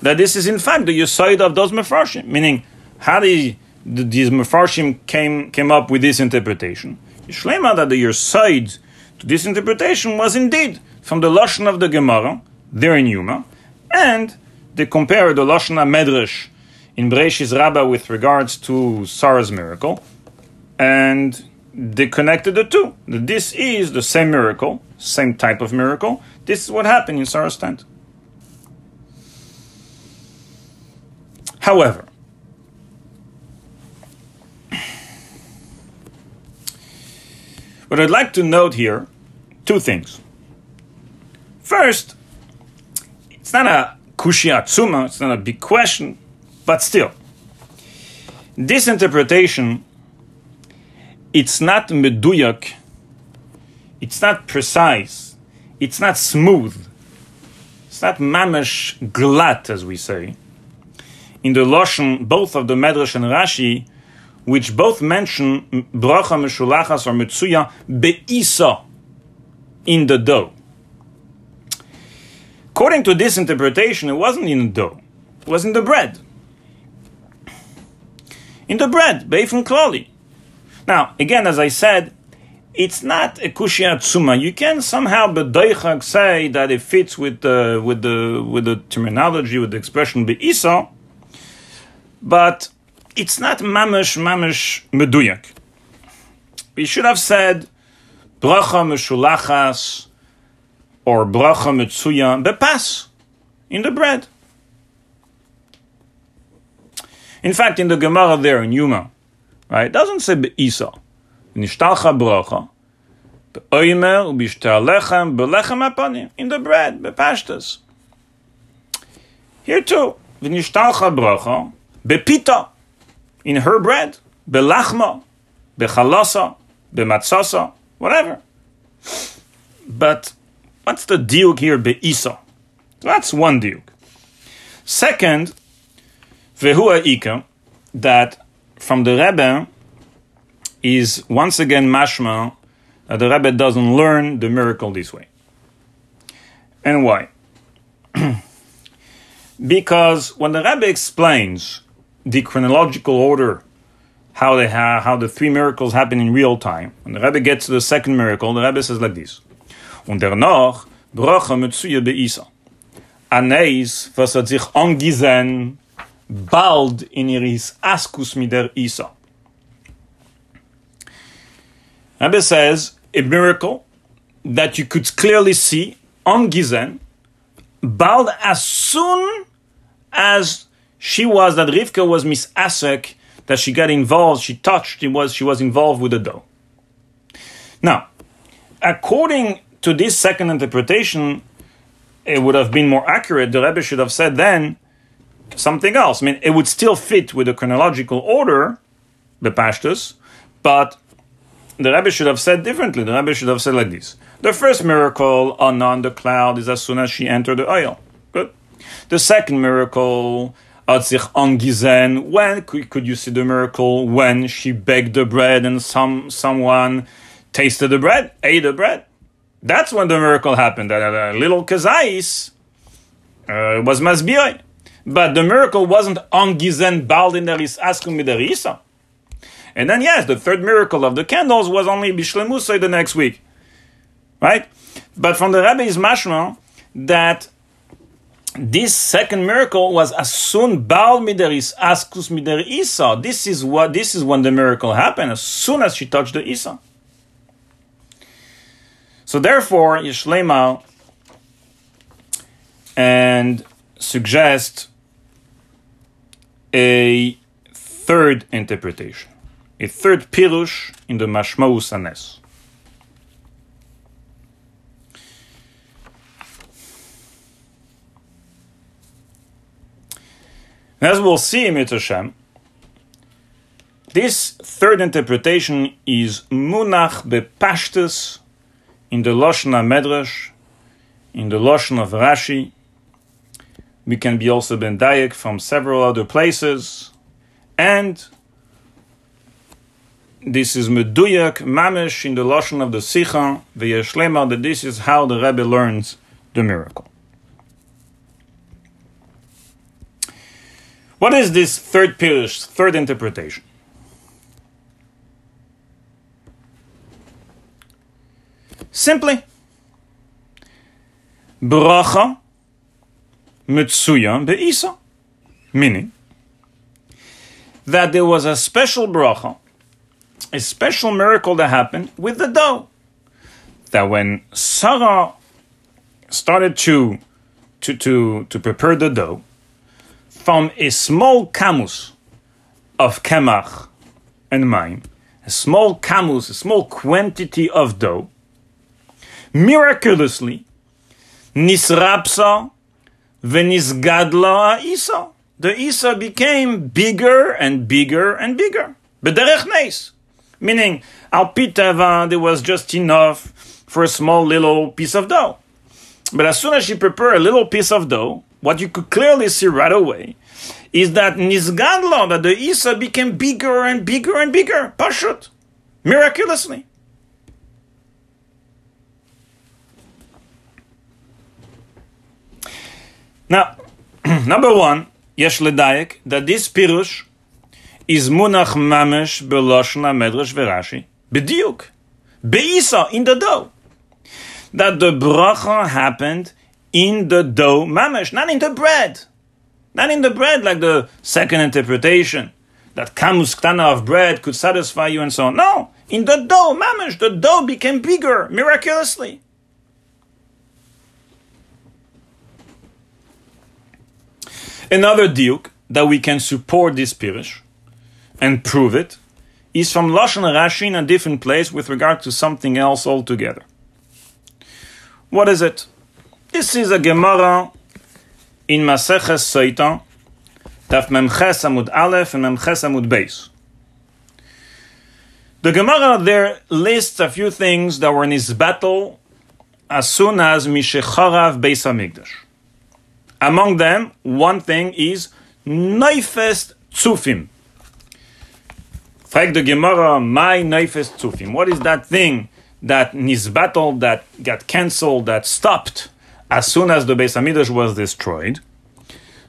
that this is in fact the yisoid of those mefarshim, meaning how the these Mefarshim came, came up with this interpretation. Shlema that the side to this interpretation was indeed from the Lashon of the Gemara, there in Yuma, and they compare the Lashon Medrash in Breishis Rabbah with regards to Sarah's miracle, and they connected the two. This is the same miracle, same type of miracle. This is what happened in Sarah's tent. However, what I'd like to note here two things. First, it's not a kushiatsuma, it's not a big question, but still, this interpretation, it's not meduyak, it's not precise, it's not smooth, it's not mamash glat, as we say. In the Lashon, both of the Medrash and Rashi, which both mention bracha meshulachas or mitzuya beisa in the dough. According to this interpretation, it wasn't in the dough; it was in the bread. In the bread, beifun klali. Now, again, as I said, it's not a kushia tsuma. You can somehow bedoichak say that it fits with the with the with the terminology with the expression beisa, but it's not mamish mamish meduyak. We should have said bracha meshulachas or bracha metzuya bepas. in the bread. In fact, in the Gemara there in Yuma, right, it doesn't say be'isa. Nishtalcha bracha, be'oimer u'bishtar lechem be'lechem apanim, in the bread, be'pashtas. Here too, v'nishtalcha bracha, be'pita, in her bread, be'lachma, be'chalasa, be'matzasa, whatever. But what's the diuk here be'isa? That's one diuk. Second, Vehua Ika, that from the Rebbe is once again mashma that the Rebbe doesn't learn the miracle this way. And why? because when the Rebbe explains the chronological order, how they ha- how the three miracles happen in real time, when the Rebbe gets to the second miracle, the Rebbe says like this: Und noch bracha mitzuya beisa. Aneis, was hat sich angesehen bald in iris askus mider Isa. Rebbe says a miracle that you could clearly see on Gizen, bald as soon as she was that Rivka was Miss Asek, that she got involved, she touched, it was she was involved with the dough. Now, according to this second interpretation, it would have been more accurate. The Rebbe should have said then something else. I mean, it would still fit with the chronological order, the Pashtus, but the Rebbe should have said differently. The Rebbe should have said like this. The first miracle on on the cloud is as soon as she entered the oil. Good. The second miracle, Atzich Angizen, when could, you see the miracle? When she baked the bread and some someone tasted the bread, ate the bread. That's when the miracle happened. That little kazais uh, was masbiroi. But the miracle wasn't on Gizen Baldineris Askum Miderisa. And then, yes, the third miracle of the candles was only Bishlemusay the next week. Right? But from the rabbi's mashma, that this second miracle was as soon Bal Mideris Askus Mider Isa. This is what this is when the miracle happened, as soon as she touched the Isa. So therefore, Yishlema and suggest a third interpretation, a third pirush in the Mashmaus Anes. As we'll see in Hashem, this third interpretation is munach bepashtus in the Lashon Medrash, in the Lashon of Rashi, we can be also ben dayak from several other places, and this is meduyak mamish in the lashon of the sicha v'yeshlema that this is how the Rebbe learns the miracle. What is this third pirush, third interpretation? Simply, bracha Mitsuya Be'isa. Meaning that there was a special bracha, a special miracle that happened with the dough. That when Sarah started to, to, to, to prepare the dough, from a small kamus of kemach and mine, a small kamus, a small quantity of dough, miraculously, nisrapsa Venisgadla Isa. The Isa became bigger and bigger and bigger. Bederech neis. Meaning, al pitava, there was just enough for a small little piece of dough. But as soon as she prepared a little piece of dough, what you could clearly see right away is that Nisgadla, that the Isa became bigger and bigger and bigger. Pashut. Miraculously. Now, number one, yesh ledayek, that this pirush is munach mamesh beloshna medrash verashi, bediuk, beisa, in the dough. That the bracha happened in the dough mamesh, not in the bread. Not in the bread like the second interpretation, that kamus ktana of bread could satisfy you and so on. No, in the dough mamesh, the dough became bigger miraculously. Another diuk that we can support this pirish and prove it is from Lashon Rashi in a different place with regard to something else altogether. What is it? This is a Gemara in Maseches Soita, Daf Memches Amud Aleph and Memches Amud Beis. The Gemara there lists a few things that were in his battle as soon as Mishecharav Beis Hamikdash. Among them, one thing is Neifest Tzufim. Frag the Gemara, my Neifest Tzufim. What is that thing that battle that got cancelled, that stopped as soon as the Beis Hamikdash was destroyed?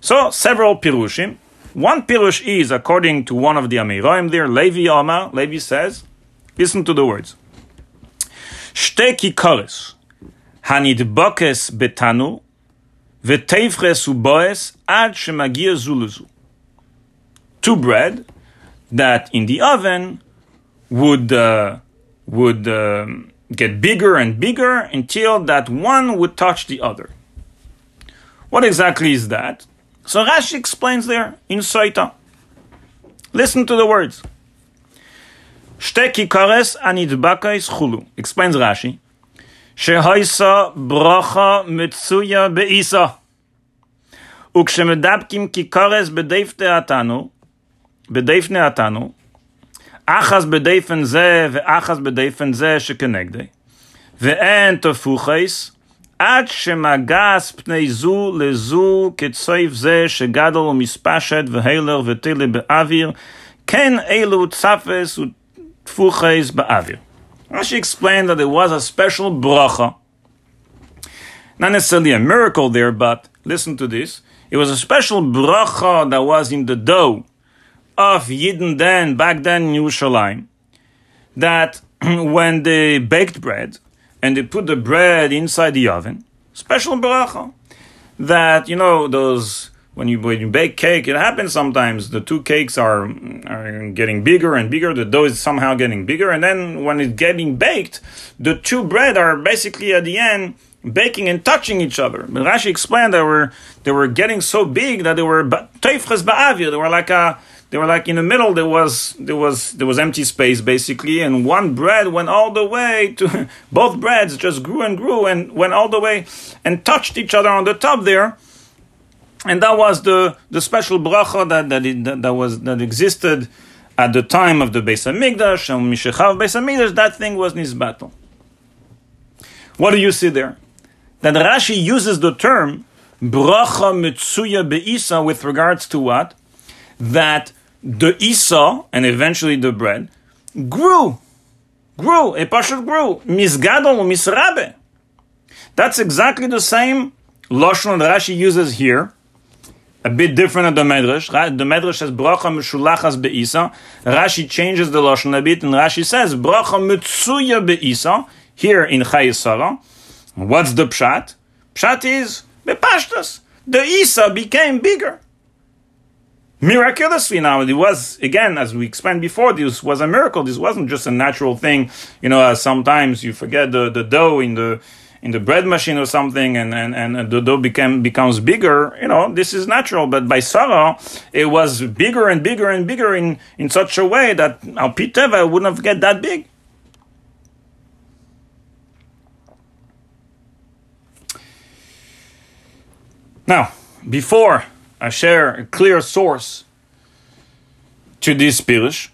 So, several pirushim. One pirush is, according to one of the Amiroim there, Levi Omar, Levi says, listen to the words. Shte kikaris, hanidbokes betanu, v'teifres uboes ad shemagia. Two bread that in the oven would uh, would um, get bigger and bigger until that one would touch the other. What exactly is that? So Rashi explains there in Soita. Listen to the words. Shteki kares anidbakais chulu. Explains Rashi. שהויסה ברכה מצויה באיסה. וכשמדבקים כיכרס בדפתי התנו, בדפני התנו, אחז בדפן זה ואחז בדפן זה שכנגדי, ואין תפוחס, עד שמגס פני זו לזו כצויף זה שגדל ומספשת והילר וטילי באוויר, כן אלו צפס ותפוחס באוויר. Rashi explained that it was a special bracha. Not necessarily a miracle there, but listen to this. It was a special bracha that was in the dough of Yidden then, back then in Yerushalayim, that when they baked bread and they put the bread inside the oven, special bracha, that, you know, those, when you, when you bake cake, it happens sometimes, the two cakes are, are getting bigger and bigger, the dough is somehow getting bigger, and then when it's getting baked, the two bread are basically at the end baking and touching each other. But Rashi explained they were they were getting so big that they were ba'avir. They were like a they were like in the middle there was there was there was empty space basically. And one bread went all the way to both breads just grew and grew and went all the way and touched each other on the top there and that was the the special bracha that that, it, that, was that existed at the time of the Beis Hamikdash and Mishechav Beis Hamikdash that thing was Nizbato. What do you see there? That Rashi uses the term bracha mitzuya beisa with regards to what? That the Isa and eventually the bread grew, grew, a pashut grew, misgadol misrabe. That's exactly the same lashon that Rashi uses here, a bit different than the Medrash. The Medrash says bracha mishulachas beisa. Rashi changes the lashon a bit, and Rashi says bracha mitzuya beisa here in Chayesara. What's the pshat? Pshat is bepashtas. The Isa became bigger miraculously now it was again as we explained before this was a miracle this wasn't just a natural thing you know as sometimes you forget the, the dough in the in the bread machine or something and, and, and the dough became becomes bigger you know this is natural but by sarah it was bigger and bigger and bigger in in such a way that our piteva wouldn't have get that big now before I share a clear source to this Pirush.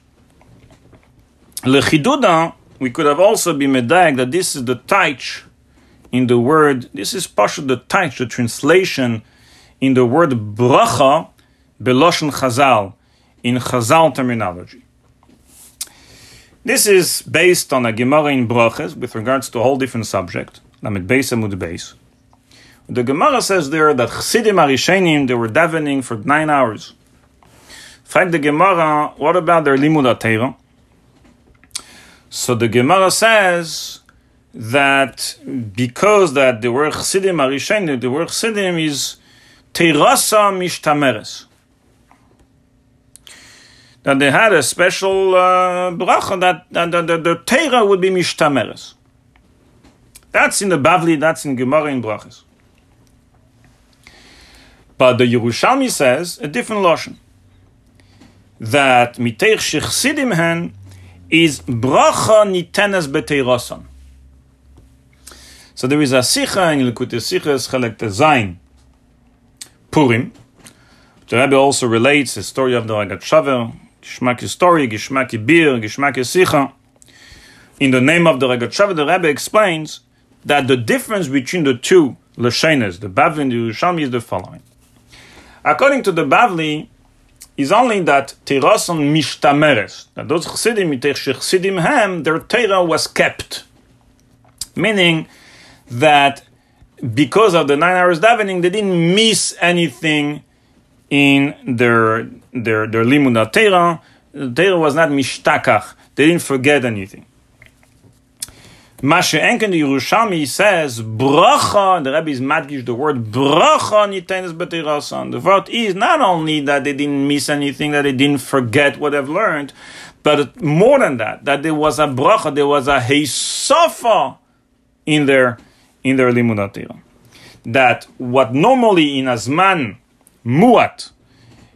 Lechiduda, we could have also been medag that this is the taich in the word, this is partially the taich, the translation in the word bracha beloshen chazal, in chazal terminology. This is based on a Gemara in Brachas with regards to a whole different subject, Lamed Beis Amud Beis. The Gemara says there that Chassidim Arishenim, they were davening for nine hours. Fact the Gemara, what about their limud Torah? So the Gemara says that because that the word Chassidim Arishenim, the word Chassidim is Terasa Mishtameres. That they had a special uh, bracha that, that, that, that the Torah would be Mishtameres. That's in the Bavli, that's in Gemara in Brachas. But the Yerushalmi says a different lashon that miteich shechsidim hen is bracha nitenes beteirasan. So there is a sicha in Likutei Sichas Chelek Zayin Purim. The Rebbe also relates the story of the Rogatchover, Gishmak story, Gishmak Bir, Gishmak Sicha. In the name of the Rogatchover, the Rebbe explains that the difference between the two Lashenes, the Bavli and the Yerushalmi, is the following. According to the Bavli, is only that Tirason Mishtameres, that those Chassidim, Chassidim Hem, their Torah was kept. Meaning, that because of the nine hours davening, they didn't miss anything in their their their limud Torah. Torah was not mishtakach. They didn't forget anything. Mashe Enken the Yerushalmi says bracha. The Rebbe is madgish the word bracha nitenes b'teirasan. The word is not only that they didn't miss anything, that they didn't forget what they've learned, but more than that, that there was a bracha, there was a heisafa in their in their limud That what normally in a zman muat,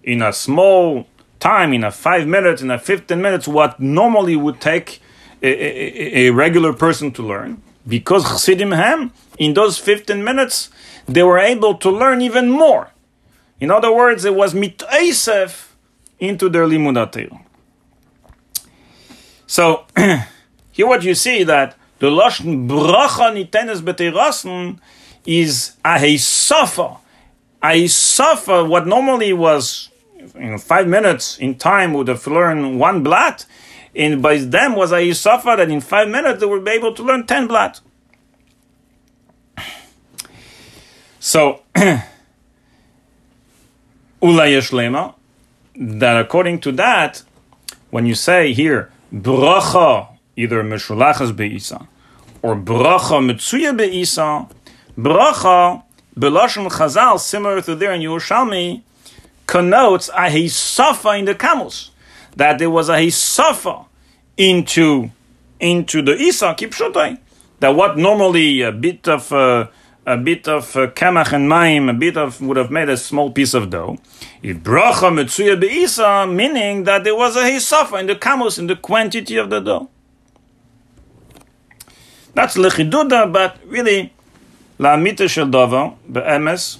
in a small time, in a five minutes, in a fifteen minutes, what normally would take a, a, a regular person to learn, because Chassidim Ham, in those 15 minutes, they were able to learn even more. In other words, it was mitaisef into their limud So, here what you see that the Lashon bracha nitenes b'teirasen is a heisafa. A heisafa, what normally was you know, five minutes in time would have learned one blat, and by them was a heisafa that in five minutes they would be able to learn ten blat. So, Ula that according to that, when you say here, bracha, either Meshulachas Be'isa, or bracha mitzuya be'isa, bracha belashon chazal, similar to there in Yerushalmi, connotes a hisafa in the camels. That there was a hisafa into into the isa kipshutai. That what normally a bit of uh, a bit of uh, kamach and maim, a bit of would have made a small piece of dough. If bracha mitzuya be'isa, meaning that there was a hisafa in the camels in the quantity of the dough. That's lechiduda, but really, la'amita shel davar, be'emes,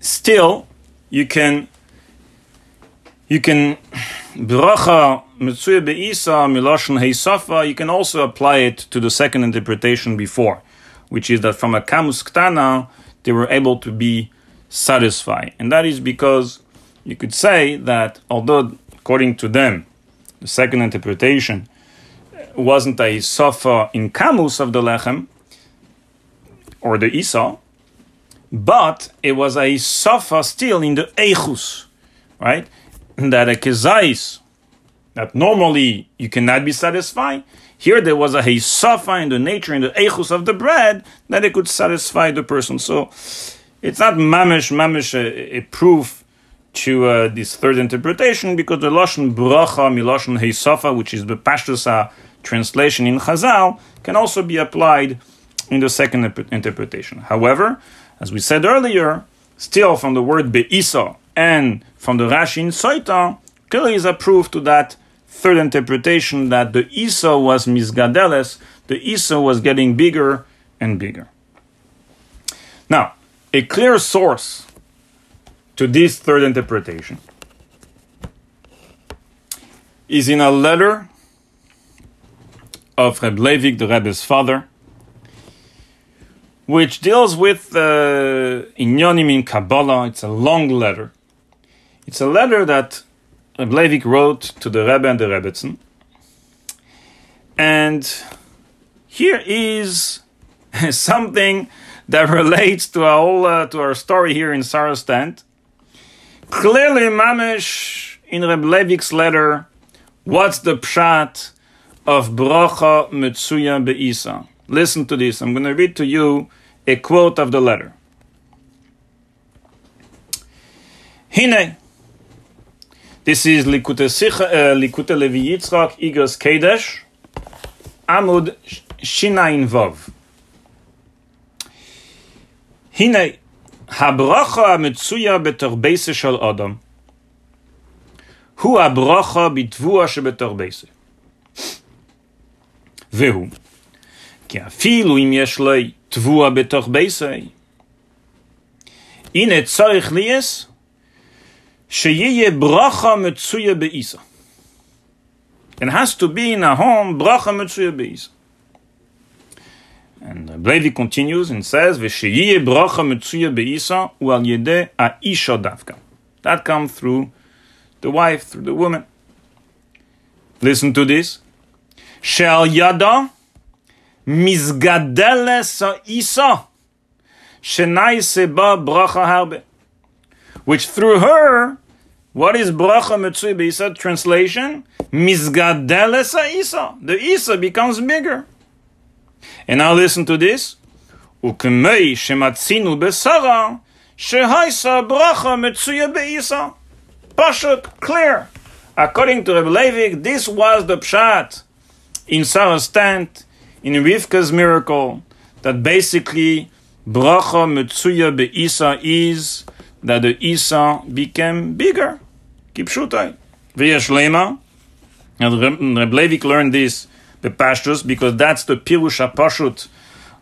still, you can, you can, bracha mitzuya be'isa miloshen heisafa, you can also apply it to the second interpretation before, which is that from a kamus ktana, they were able to be satisfied. And that is because you could say that although, according to them, the second interpretation, wasn't a sofa in kamus of the lechem or the isa, but it was a sofa still in the eichus, right? That a kezais that normally you cannot be satisfied. Here there was a heisafa in the nature, in the eichus of the bread, that it could satisfy the person. So it's not mamish, mamish a, a proof to uh, this third interpretation because the lashon bracha milashon heisafa, which is the pashtusa translation in Chazal can also be applied in the second interpretation. However, as we said earlier, still from the word be'isa and from the Rashi in Soita, clearly is a proof to that third interpretation that the Isa was misgadeles, the Isa was getting bigger and bigger. Now, a clear source to this third interpretation is in a letter of Reb Levik, the Rebbe's father, which deals with uh, Inyonim in Kabbalah. It's a long letter. It's a letter that Reb Levik wrote to the Rebbe and the Rebbetzin. And here is something that relates to our whole, uh, to our story here in Sarastant. Clearly, Mamish in Reb Levik's letter, what's the pshat? of Bracha Mitsuya Be'isa. Listen to this. I'm going to read to you a quote of the letter. Hine. This is Likute, Sicha, uh, Likute Levi Yitzchak Igos Kedesh, Amud Shinain Vov. Hine, Habracha Mitsuya Betorbeise Shal Adam. Hu Abracha Bitvua Shebetorbese. והוא, כי אפילו אם יש לי תבוע בתוך בייסי, הנה צריך ליאס שיהיה ברכה מצויה באיסה. It has to be in a home ברכה מצויה באיסה. And Levi continues and says, ושיהיה ברכה מצויה באיסה הוא על ידי האישה דווקא. That comes through the wife, through the woman. Listen to this. She'al mizgadele so isa Seba bracha harbe. Which through her, what is bracha mitzvah isa translation? Mizgadele sa isa. The isa becomes bigger. And now listen to this. Ukmei shematzinu besara shehaisa bracha mitzvah beisa. Pashuk, clear. According to Reb Levik, this was the pshat in Sarah's tent, in Rivka's miracle, that basically bracha metzuya beisa is that the isa became bigger. Kipshutai. V'yesh lema. And Reb Levik learned this the pashtus because that's the pirush pashut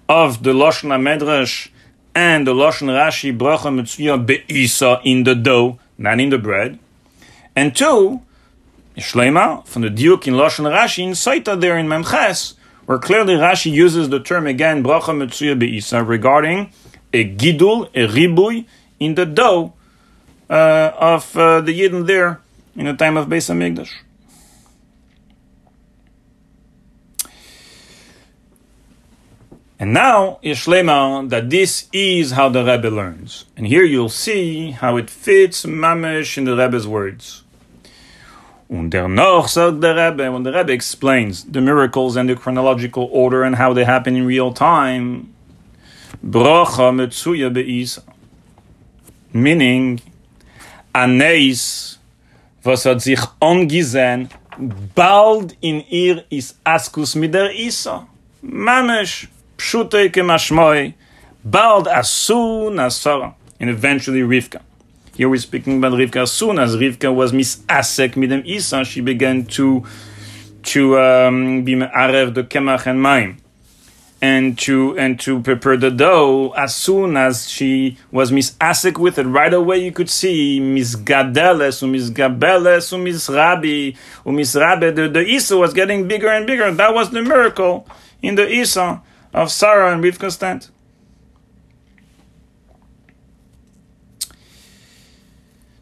of the Lashon Medrash and the Lashon Rashi bracha metzuya beisa in the dough, not in the bread. And two, Shlema from the Diuk in Lashon Rashi in Soita there in Memches, where clearly Rashi uses the term again bracha metzuya beisa regarding a gidul, a ribui in the dough uh, of uh, the Yidden there in the time of Beis Hamikdash. And now, Yishlema, that this is how the Rebbe learns. And here you'll see how it fits mamish in the Rebbe's words. Und der noch sagt der Rebbe, when the Rebbe explains the miracles and the chronological order and how they happen in real time, bracha metzuya beisa. Meaning, aneis, was hat sich angesehen, bald in ihr is askus mit der Isa. Mamesh, pshutei kemashmoi, bald as soon as Sarah, and eventually Rivka. Here we're speaking about Rivka. As soon as Rivka was misasek midem Isa, she began to to um, be the kemach and maim, and to and to prepare the dough. As soon as she was misasek with it, right away you could see misgadeles, umisgabeles, umisrabi, umisrabe. The, the Isa was getting bigger and bigger. That was the miracle in the Isa of Sarah and Rivka's tent.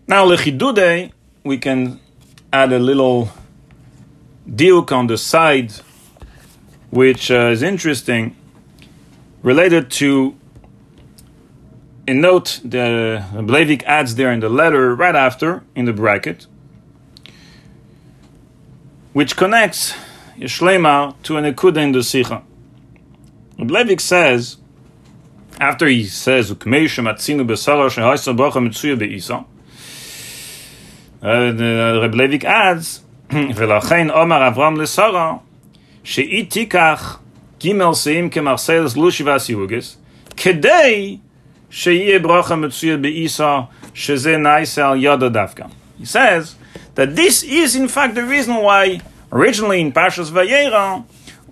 Now, lechidude, we can add a little diuk on the side, which uh, is interesting, related to a note that Blavik adds there in the letter right after, in the bracket, which connects Yishlema to an Ekuda in the Sikha. Blavik says, after he says, Ukmeisha matzinu besala shehaisa bracha mitzuya be'isa, Reb Levik adds, ולכן אומר אברהם לשרה, שהיא תיקח גימל שאים כמרסלס לושי והסיוגס, כדי שיהיה ברכה מצויה באיסה, שזה נעשה על ידה דווקא. He says that this is in fact the reason why originally in Pashas Vayera,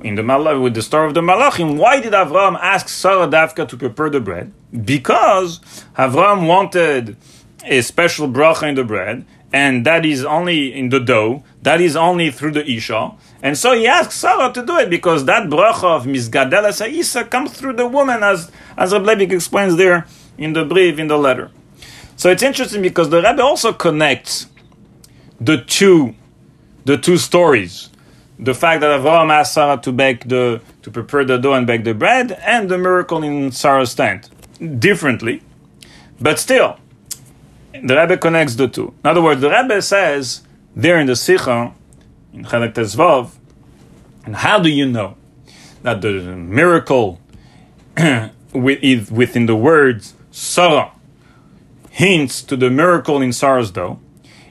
in the Malach, with the story of the Malachim, why did Avram ask Sarah Davka to prepare the bread? Because Avram wanted a special bracha in the bread, and that is only in the dough, that is only through the Isha. And so he asks Sarah to do it because that bracha of Mizgadela Sa'isa comes through the woman, as, as Reb Levik explains there in the brief, in the letter. So it's interesting because the Rebbe also connects the two, the two stories. The fact that Avraham asked Sarah to bake the, to prepare the dough and bake the bread, and the miracle in Sarah's tent. Differently, but still, the Rebbe connects the two. In other words, the Rebbe says there in the Sikha, in Chelek Tezvav, and how do you know that the miracle within the words Sarah hints to the miracle in Sarah's dough?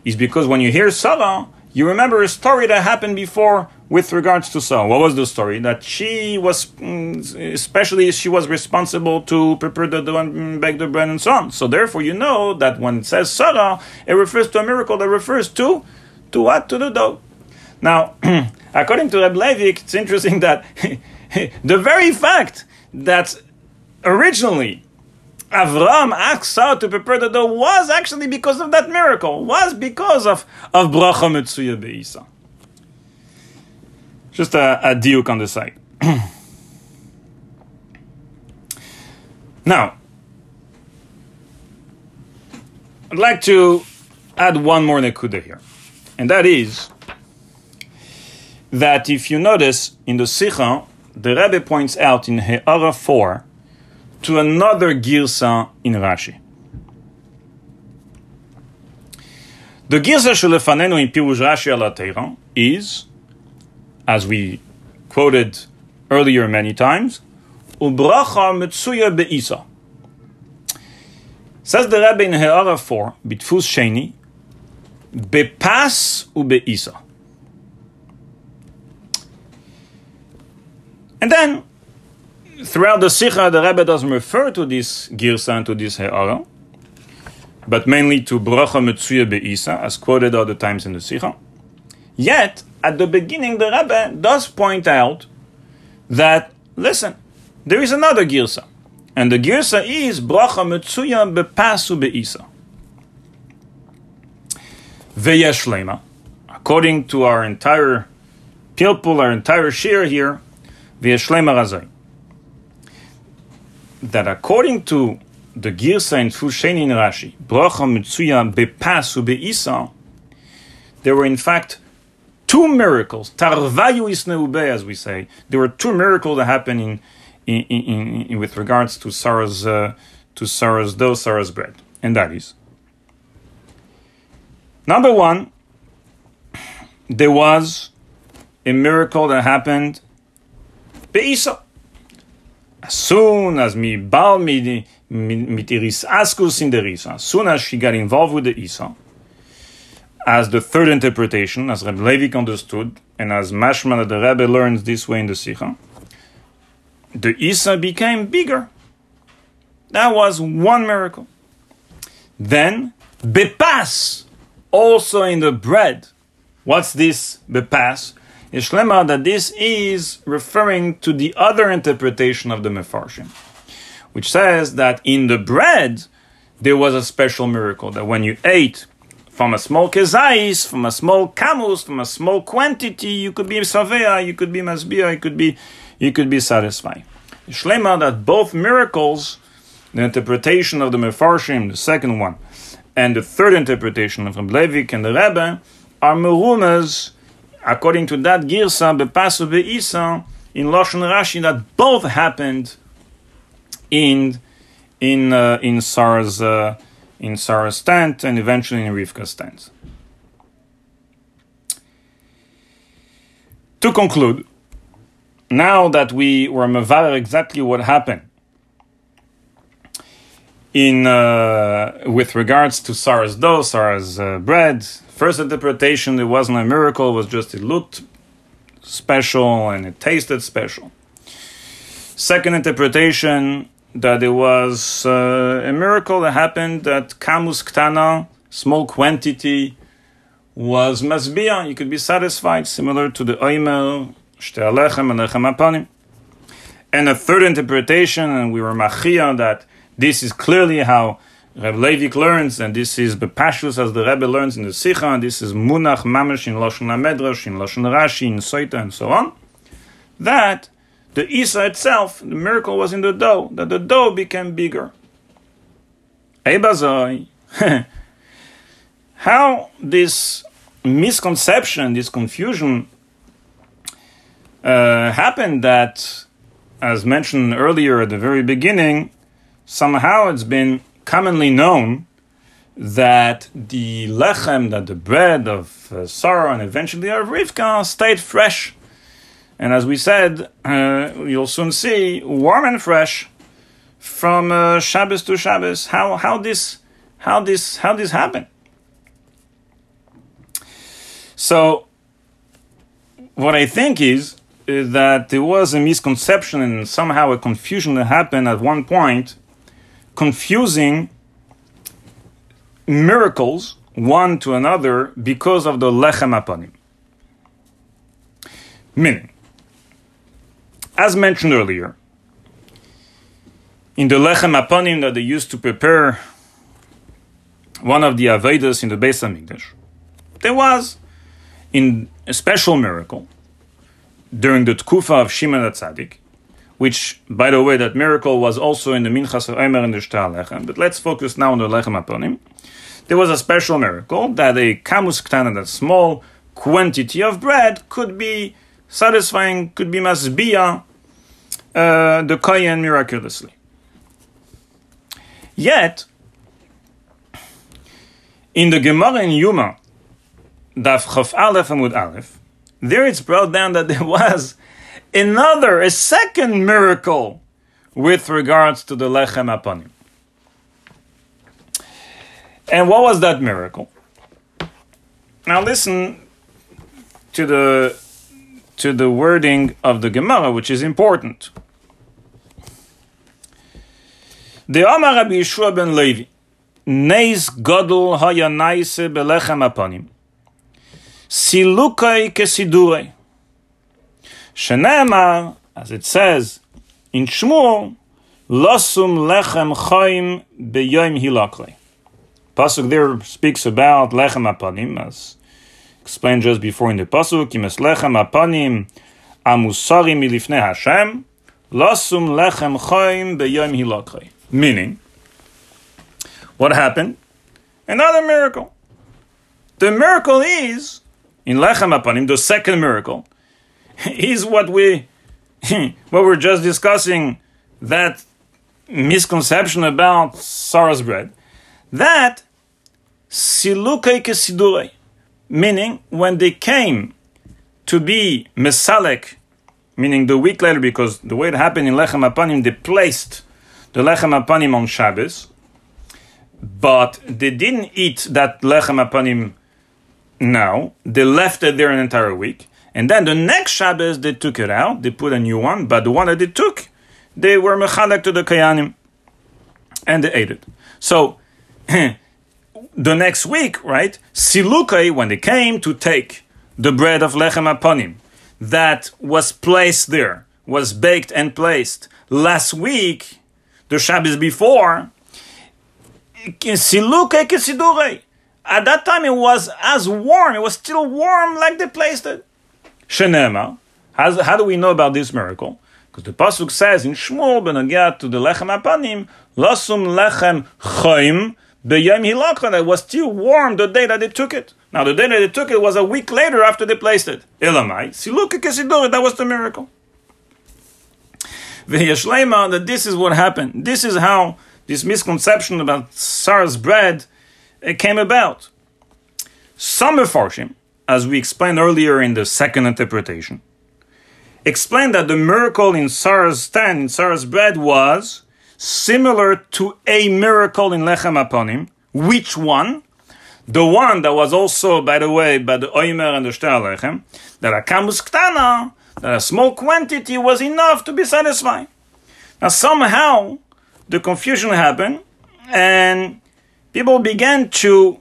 Is because when you hear Sarah, you remember a story that happened before with regards to Sarah. What was the story? That she was, mm, especially she was responsible to prepare the dough and bake the bread and so on. So therefore, you know that when it says Sarah, it refers to a miracle that refers to, to what? To the dough. Now, according to Reb Leivik, it's interesting that the very fact that originally Avram asked Sarah to prepare the dough was actually because of that miracle, was because of, of Bracha Metzuya Be'isa. Just a, a diuk on the side. now, I'd like to add one more nekuda here, and that is that if you notice in the Sikha, the Rebbe points out in He'ara 4 to another Girsa in Rashi. The Girsa Shulefanenu in Pirush Rashi al is as we quoted earlier many times, Ubracha Metsuya Be'isa. Says the Rebbe in He'ara 4, Bitfus Sheni, Bepas Ube'isa. And then, throughout the Sikha, the Rebbe doesn't refer to this Girsa and to this He'ara, but mainly to Bracha Metsuya Be'isa, as quoted other times in the Sikha. Yet, at the beginning, the Rebbe does point out that, listen, there is another girsa. And the girsa is bracha metzuya bepasu beisa. Veyeshlema. According to our entire pilpul, our entire share here, veyeshlema razai. That according to the girsa in Fusheni in Rashi, bracha metzuya bepasu beisa, there were in fact two miracles, tarvayu isneube, as we say. There were two miracles that happened in, in, in, in with regards to Sarah's uh, to Sarah's dough, Sarah's bread, and that is number one. There was a miracle that happened beisa. As soon as mi bal mi mitiris askus in the risa, as soon as she got involved with the isa, as the third interpretation, as Reb Leivik understood, and as Mashman the Rebbe learns this way in the Sikha, the Isa became bigger. That was one miracle. Then, bepas, also in the bread. What's this bepas? Ishlema that this is referring to the other interpretation of the Mefarshim, which says that in the bread there was a special miracle that when you ate from a small kezais, from a small camus, from a small quantity, you could be savea, you could be masbia, you could be, you could be satisfied. Shlema that both miracles, the interpretation of the Mefarshim, the second one, and the third interpretation of Leivik and the Rebbe, are merumas, according to that girsa, bepasu beisa, in Lashon Rashi, that both happened in in uh, in Sarah's uh, in Sarah's tent and eventually in Rivka's tent. To conclude, now that we were mevarer exactly what happened in uh, with regards to Sarah's dough, Sarah's uh, bread, first interpretation it wasn't a miracle; it was just it looked special and it tasted special. Second interpretation, that it was uh, a miracle that happened that kamus ktana, small quantity, was masbia. You could be satisfied, similar to the oimel, shte alechem, alechem apanim. And a third interpretation, and we were machia, that this is clearly how Reb Leivik learns, and this is Bepashus as the Rebbe learns in the Sikha, and this is Munach Mamash in Lashon HaMedrash, in Lashon Rashi, in Soita, and so on, that the Isa itself, the miracle was in the dough, that the dough became bigger. How this misconception, this confusion uh, happened that, as mentioned earlier at the very beginning, somehow it's been commonly known that the lechem, that the bread of uh, Sarah and eventually of Rivka stayed fresh and as we said, uh, you'll soon see warm and fresh from uh, Shabbos to Shabbos. How how this how this how this happened? So, what I think is, is that there was a misconception and somehow a confusion that happened at one point, confusing miracles one to another because of the lechem apanim. Meaning, as mentioned earlier, in the lechem apanim that they used to prepare one of the Avedas in the Beis Hamikdash, there was in a special miracle during the Tkufa of Shimon HaTzadik, which, by the way, that miracle was also in the Minchas Omer and the Shtar Lechem. But let's focus now on the Lechem Aponim. There was a special miracle that a kamus ktana, that small quantity of bread, could be satisfying, could be masbia uh, the kohen miraculously. Yet, in the Gemara in Yuma, Daf Chaf Aleph Amud Aleph, there it's brought down that there was another, a second miracle with regards to the Lechem Apanim. And what was that miracle? Now listen to the to the wording of the Gemara, which is important. The Amar Rabbi Yeshua ben Levi, Neis Godel Haya Naise Belechem Apanim, Silukai Kesidurei. Shenemar, as it says in Shmuel, Losum Lechem Chaim Beyoim Hilaklei. Pasuk there speaks about Lechem Apanim, as explained just before in the Pasuk, Imes Lechem Apanim Amusari Milifne Hashem, lasum Lechem Chaim beyom Hilaklei. Meaning, what happened? Another miracle. The miracle is, in Lechem Apanim, the second miracle, is what we what we're just discussing, that misconception about Sarah's bread. That silukai kesidurei, meaning when they came to be mesalek, meaning the week later, because the way it happened in Lechem Apanim, they placed the lechem apanim on Shabbos, but they didn't eat that lechem apanim now. They left it there an entire week, and then the next Shabbos they took it out. They put a new one, but the one that they took, they were mechalek to the kayanim, and they ate it. So. the next week, right? Silukai, when they came to take the bread of lechem apanim that was placed there, was baked and placed last week, the Shabbos before, Silukei Kesidorei. at that time it was as warm, it was still warm like they placed it. Shenema, how, how do we know about this miracle? Because the Pasuk says in Shmuel, Benagat to the Lechem Apanim, Lasum Lechem Chaim, B'yem Hilakha, that was still warm the day that they took it. Now, the day that they took it was a week later after they placed it. Elamai, Siluka Kesidor, that was the miracle. V'yashlema, that this is what happened. This is how this misconception about Sarah's bread came about. Some Mefarshim, as we explained earlier in the second interpretation, explained that the miracle in Sarah's stand, in Sarah's bread, was similar to a miracle in Lechem Aponim. Which one? The one that was also, by the way, by the Oimer and the Shtar Lechem, that Akamus Ktana, that a small quantity was enough to be satisfied. Now, somehow, the confusion happened, and people began to,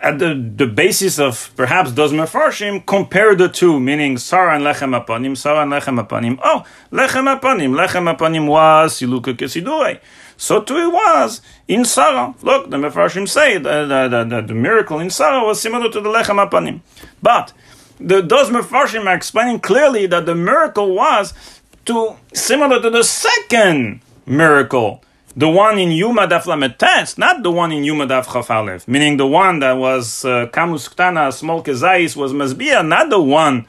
at the, the basis of perhaps those mefarshim, compare the two, meaning Sarah and Lechem Apanim, Sarah and Lechem Apanim. Oh, Lechem Apanim, Lechem Apanim was Siluka Kesidure. So too it was in Sarah. Look, the mefarshim say that the, the, the, the miracle in Sarah was similar to the Lechem Apanim. But the, those Mefarshim are explaining clearly that the miracle was to similar to the second miracle, the one in Yuma Daf Lametes, not the one in Yuma Daf Chafalev, meaning the one that was uh, Kamus Ktana, small kezais, was Masbia, not the one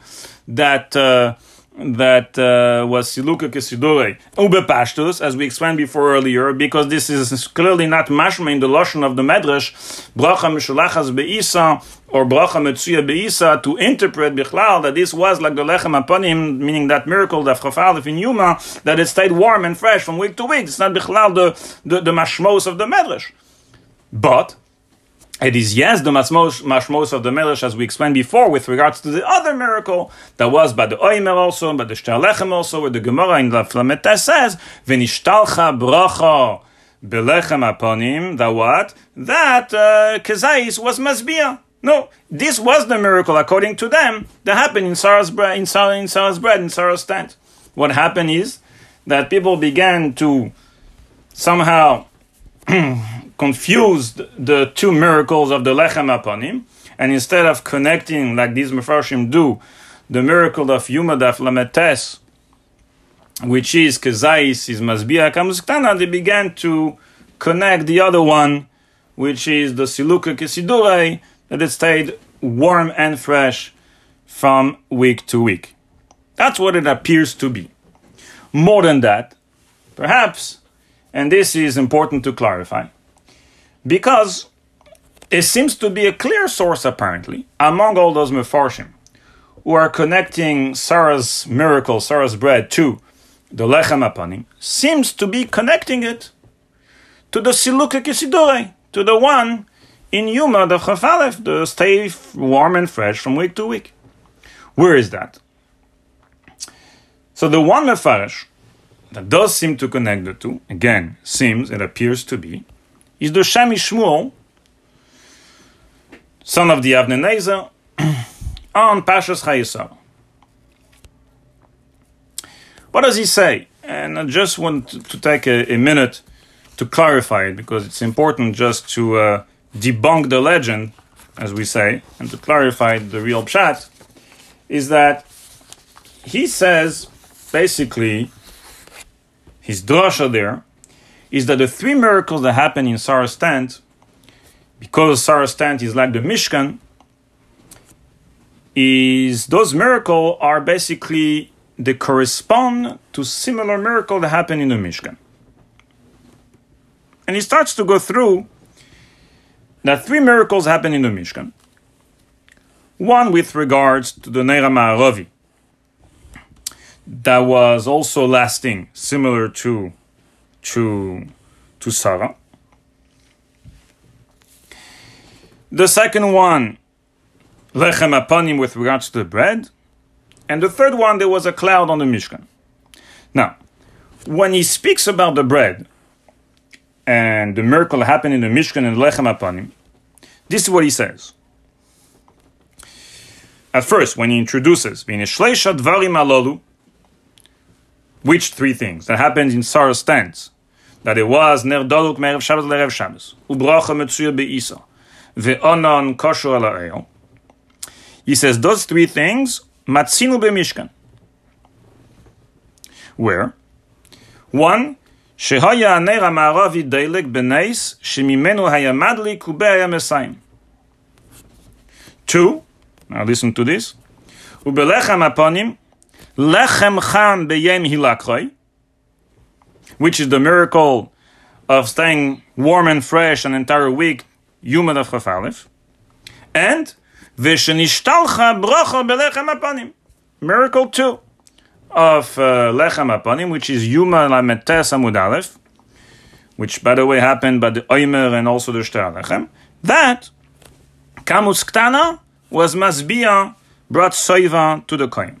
that. Uh, that uh, was Siluka Kesidure. Ube Pashtus, as we explained before earlier, because this is clearly not mashma in the Lashon of the Medrash, Bracha Mishulachas Be'isa, or Bracha Metzuya Be'isa, to interpret Bichlal that this was like the Lechem Apanim, meaning that miracle, the Chafalif in Yuma, that it stayed warm and fresh from week to week. It's not Bichlal the, the, the mashmos of the Medrash. But, It is yes the mashmos of the Melech, as we explained before, with regards to the other miracle that was by the Oimer also, by the Shtalechem also, where the Gemara in the Flameta says, "V'nishtalcha bracha belechem aponim." That what? That uh, Kezais was masbia. No, this was the miracle according to them that happened in Sarah's bread, in Sarah, in Sarah's bread, in Sarah's tent. What happened is that people began to somehow confused the two miracles of the lechem aponim, and instead of connecting like these mefarshim do, the miracle of Yumadaf Lametes, which is Kezais is Masbia Kamuskana, they began to connect the other one, which is the Siluka Kesidure, that it stayed warm and fresh from week to week. That's what it appears to be. More than that, perhaps, and this is important to clarify, because it seems to be a clear source, apparently, among all those Mefarshim who are connecting Sarah's miracle, Sarah's bread, to the Lechem Apanim, seems to be connecting it to the Siluka Kisidore, to the one in Yuma, the Chafalef, the stay warm and fresh from week to week. Where is that? So the one Mefarish that does seem to connect the two, again, seems, it appears to be, is the Shmuel, son of the Avnei Nezer, on Pashas Chayei Sarah. What does he say? And I just want to take a, a minute to clarify it because it's important just to uh, debunk the legend, as we say, and to clarify the real pshat, is that he says basically his drasha there is that the three miracles that happen in Sarah's tent, because Sarah's tent is like the Mishkan, is those miracles are basically they correspond to similar miracle that happen in the Mishkan. And he starts to go through that three miracles happen in the Mishkan. One with regards to the Neira Ma'aravi, that was also lasting, similar to to to Sarah. The second one, lechem apanim, with regards to the bread, and the third one, there was a cloud on the Mishkan. Now, when he speaks about the bread and the miracle happened in the Mishkan and lechem apanim, this is what he says. At first, when he introduces, dvarim which three things? That happens in Sarah's stance. That it was Ner Doluk Merev Shabbos Lerev Shabbos. Ubrocha Metsuya Be'isa. Ve'onon Kosher Ala He says those three things, Matzinu Be'mishkan. Where? One, Shehaya Aner Amaravi Deilek Beneis, Shemimenu Hayamadli Kubeya Hayamesaim. Two, now listen to this. Ubelechem Aponim, Lechem Cham Beyem Hilakroi, which is the miracle of staying warm and fresh an entire week, Yuma of Chafalif, and Vishanishtalcha Bracha Belechem Apanim, miracle two of uh, Lechem Apanim, which is Yuma Lametes Amud Aleph, which by the way happened by the Oimer and also the Shtar Lechem, that Kamus Ktana was Masbia brought Soiva to the Kohen.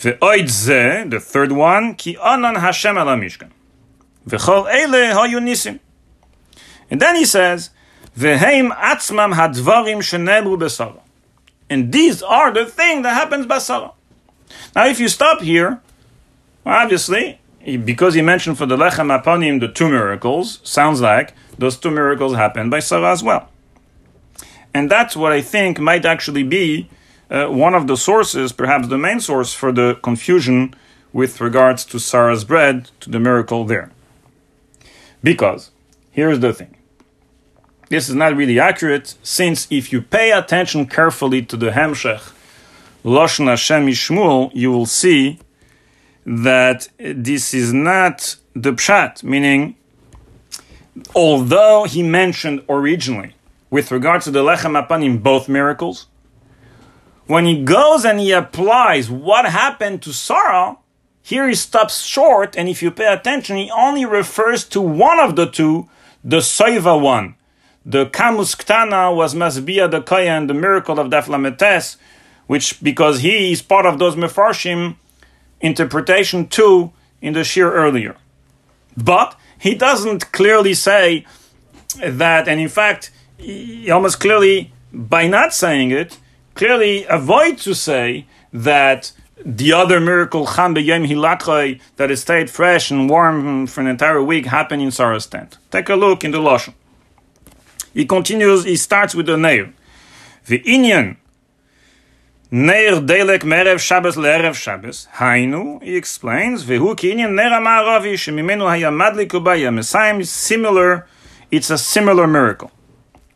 The third one, ki anan Hashem ala mishkan. Nisim. And then he says, Ve'heim atzmam hadvarim shenebru besara. And these are the thing that happens basara. Now if you stop here, obviously, because he mentioned for the Lechem Aponim the two miracles, sounds like those two miracles happened by Sarah as well. And that's what I think might actually be uh, one of the sources, perhaps the main source for the confusion with regards to Sarah's bread, to the miracle there. Because, here's the thing. This is not really accurate, since if you pay attention carefully to the Hemshech, Loshna Hashem Shmuel, you will see that this is not the Pshat, meaning, although he mentioned originally, with regard to the Lechem Apanim, both miracles, when he goes and he applies what happened to Sarah, here he stops short, and if you pay attention, he only refers to one of the two, the Soiva one, the Kamus Ktana was Masbia the Koyan, the miracle of Daflametes, which because he is part of those Mefarshim interpretation too in the Shir earlier. But he doesn't clearly say that, and in fact, he almost clearly, by not saying it, clearly avoid to say that the other miracle, Cham B'Yem Hilachai, that is stayed fresh and warm for an entire week, happened in Sarah's tent. Take a look in the Lashon. He continues, he starts with the Neir. The Inyan, Neir Delek Merev Shabbos Le'erev Shabbos, Hainu, he explains, Vehu Ki Inyan Neir HaMa'aravi, Shemimenu Haya Madlik Ubaya, Messiah is similar, it's a similar miracle.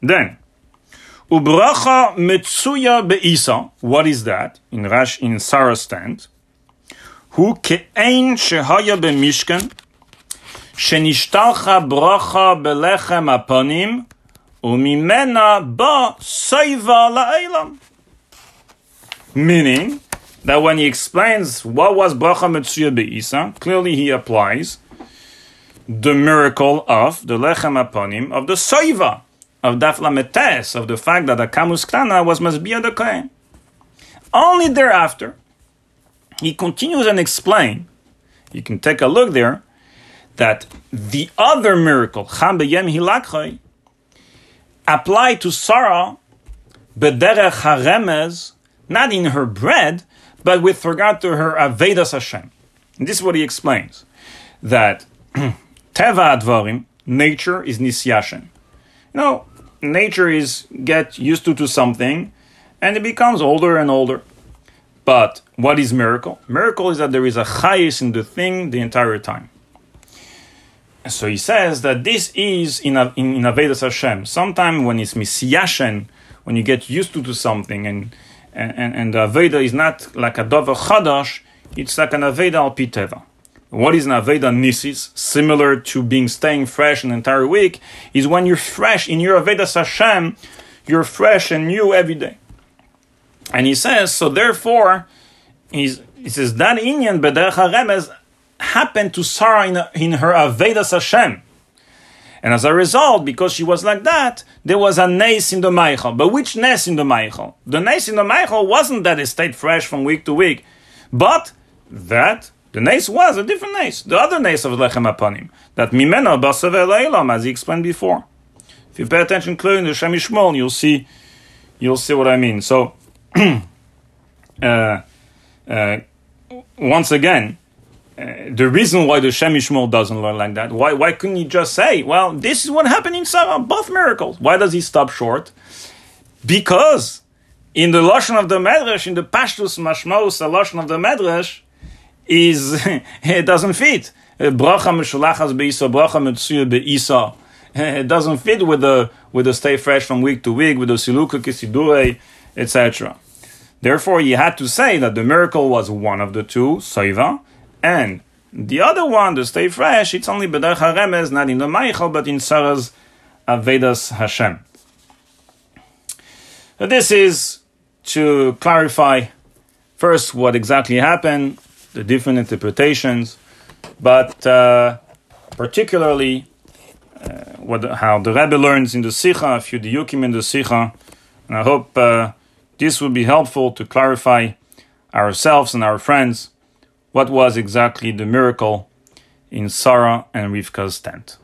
Then, Ubracha Metsuya Be'isa. What is that? In Rash, in Sarah's. Hu ke'ein shehaya b'mishkan, shenishtalcha bracha belechem aponim, umimena ba soiva la'elam. Meaning, that when he explains what was bracha metsuya be'isa, clearly he applies the miracle of the lechem aponim of the soiva, of Daflametes, of the fact that the Kamus Ktana was Masbia the Kohen. Only thereafter, he continues and explains, you can take a look there, that the other miracle, Cham B'Yem Hilakhay, applied to Sarah, B'derech HaRemez, not in her bread, but with regard to her Avedas Hashem. And this is what he explains, that Teva Advarim, nature is Nisyashen. You know, nature is get used to, to something and it becomes older and older. But what is miracle? Miracle is that there is a chayis in the thing the entire time. So he says that this is in in, in Avedas Hashem. Sometime when it's misyashen, when you get used to, to something, and and and the Aveda is not like a dover chadash, it's like an Aveda al piteva. What is an Aveda Nisis, similar to being staying fresh an entire week, is when you're fresh in your Aveda Hashem, you're fresh and new every day. And he says, so therefore, he's, he says, that Inyan Bederech HaRemez happened to Sarah in, in her Aveda Hashem. And as a result, because she was like that, there was a nace in the Meichel. But which nace in the Meichel? The nace in the Meichel wasn't that it stayed fresh from week to week, but that the nace was a different nace, the other nace of Lechem Apanim, that mimeno Basav Elam, as he explained before. If you pay attention clearly in the Yishmol, you'll see, you'll see what I mean. So, uh, uh, once again, uh, the reason why the Shem MiShmuel doesn't learn like that, why, why couldn't he just say, well, this is what happened in Sarah, both miracles? Why does he stop short? Because in the Lashon of the Medrash, in the Pashtus Mashmos, the Lashon of the Medrash, is it doesn't fit. Bracha meshulachas beisa, bracha metzuya beisa. It doesn't fit with the with the stay fresh from week to week with the siluka kisidure, etc. Therefore, you had to say that the miracle was one of the two, soiva, and the other one, the stay fresh, it's only b'derech haremez, not in the Meichel, but in Sarah's Avedas Hashem. This is to clarify first what exactly happened, the different interpretations, but uh, particularly uh, what how the Rebbe learns in the Sikha, a few diukim in the Sikha, and I hope uh, this will be helpful to clarify ourselves and our friends what was exactly the miracle in Sarah and Rivka's tent.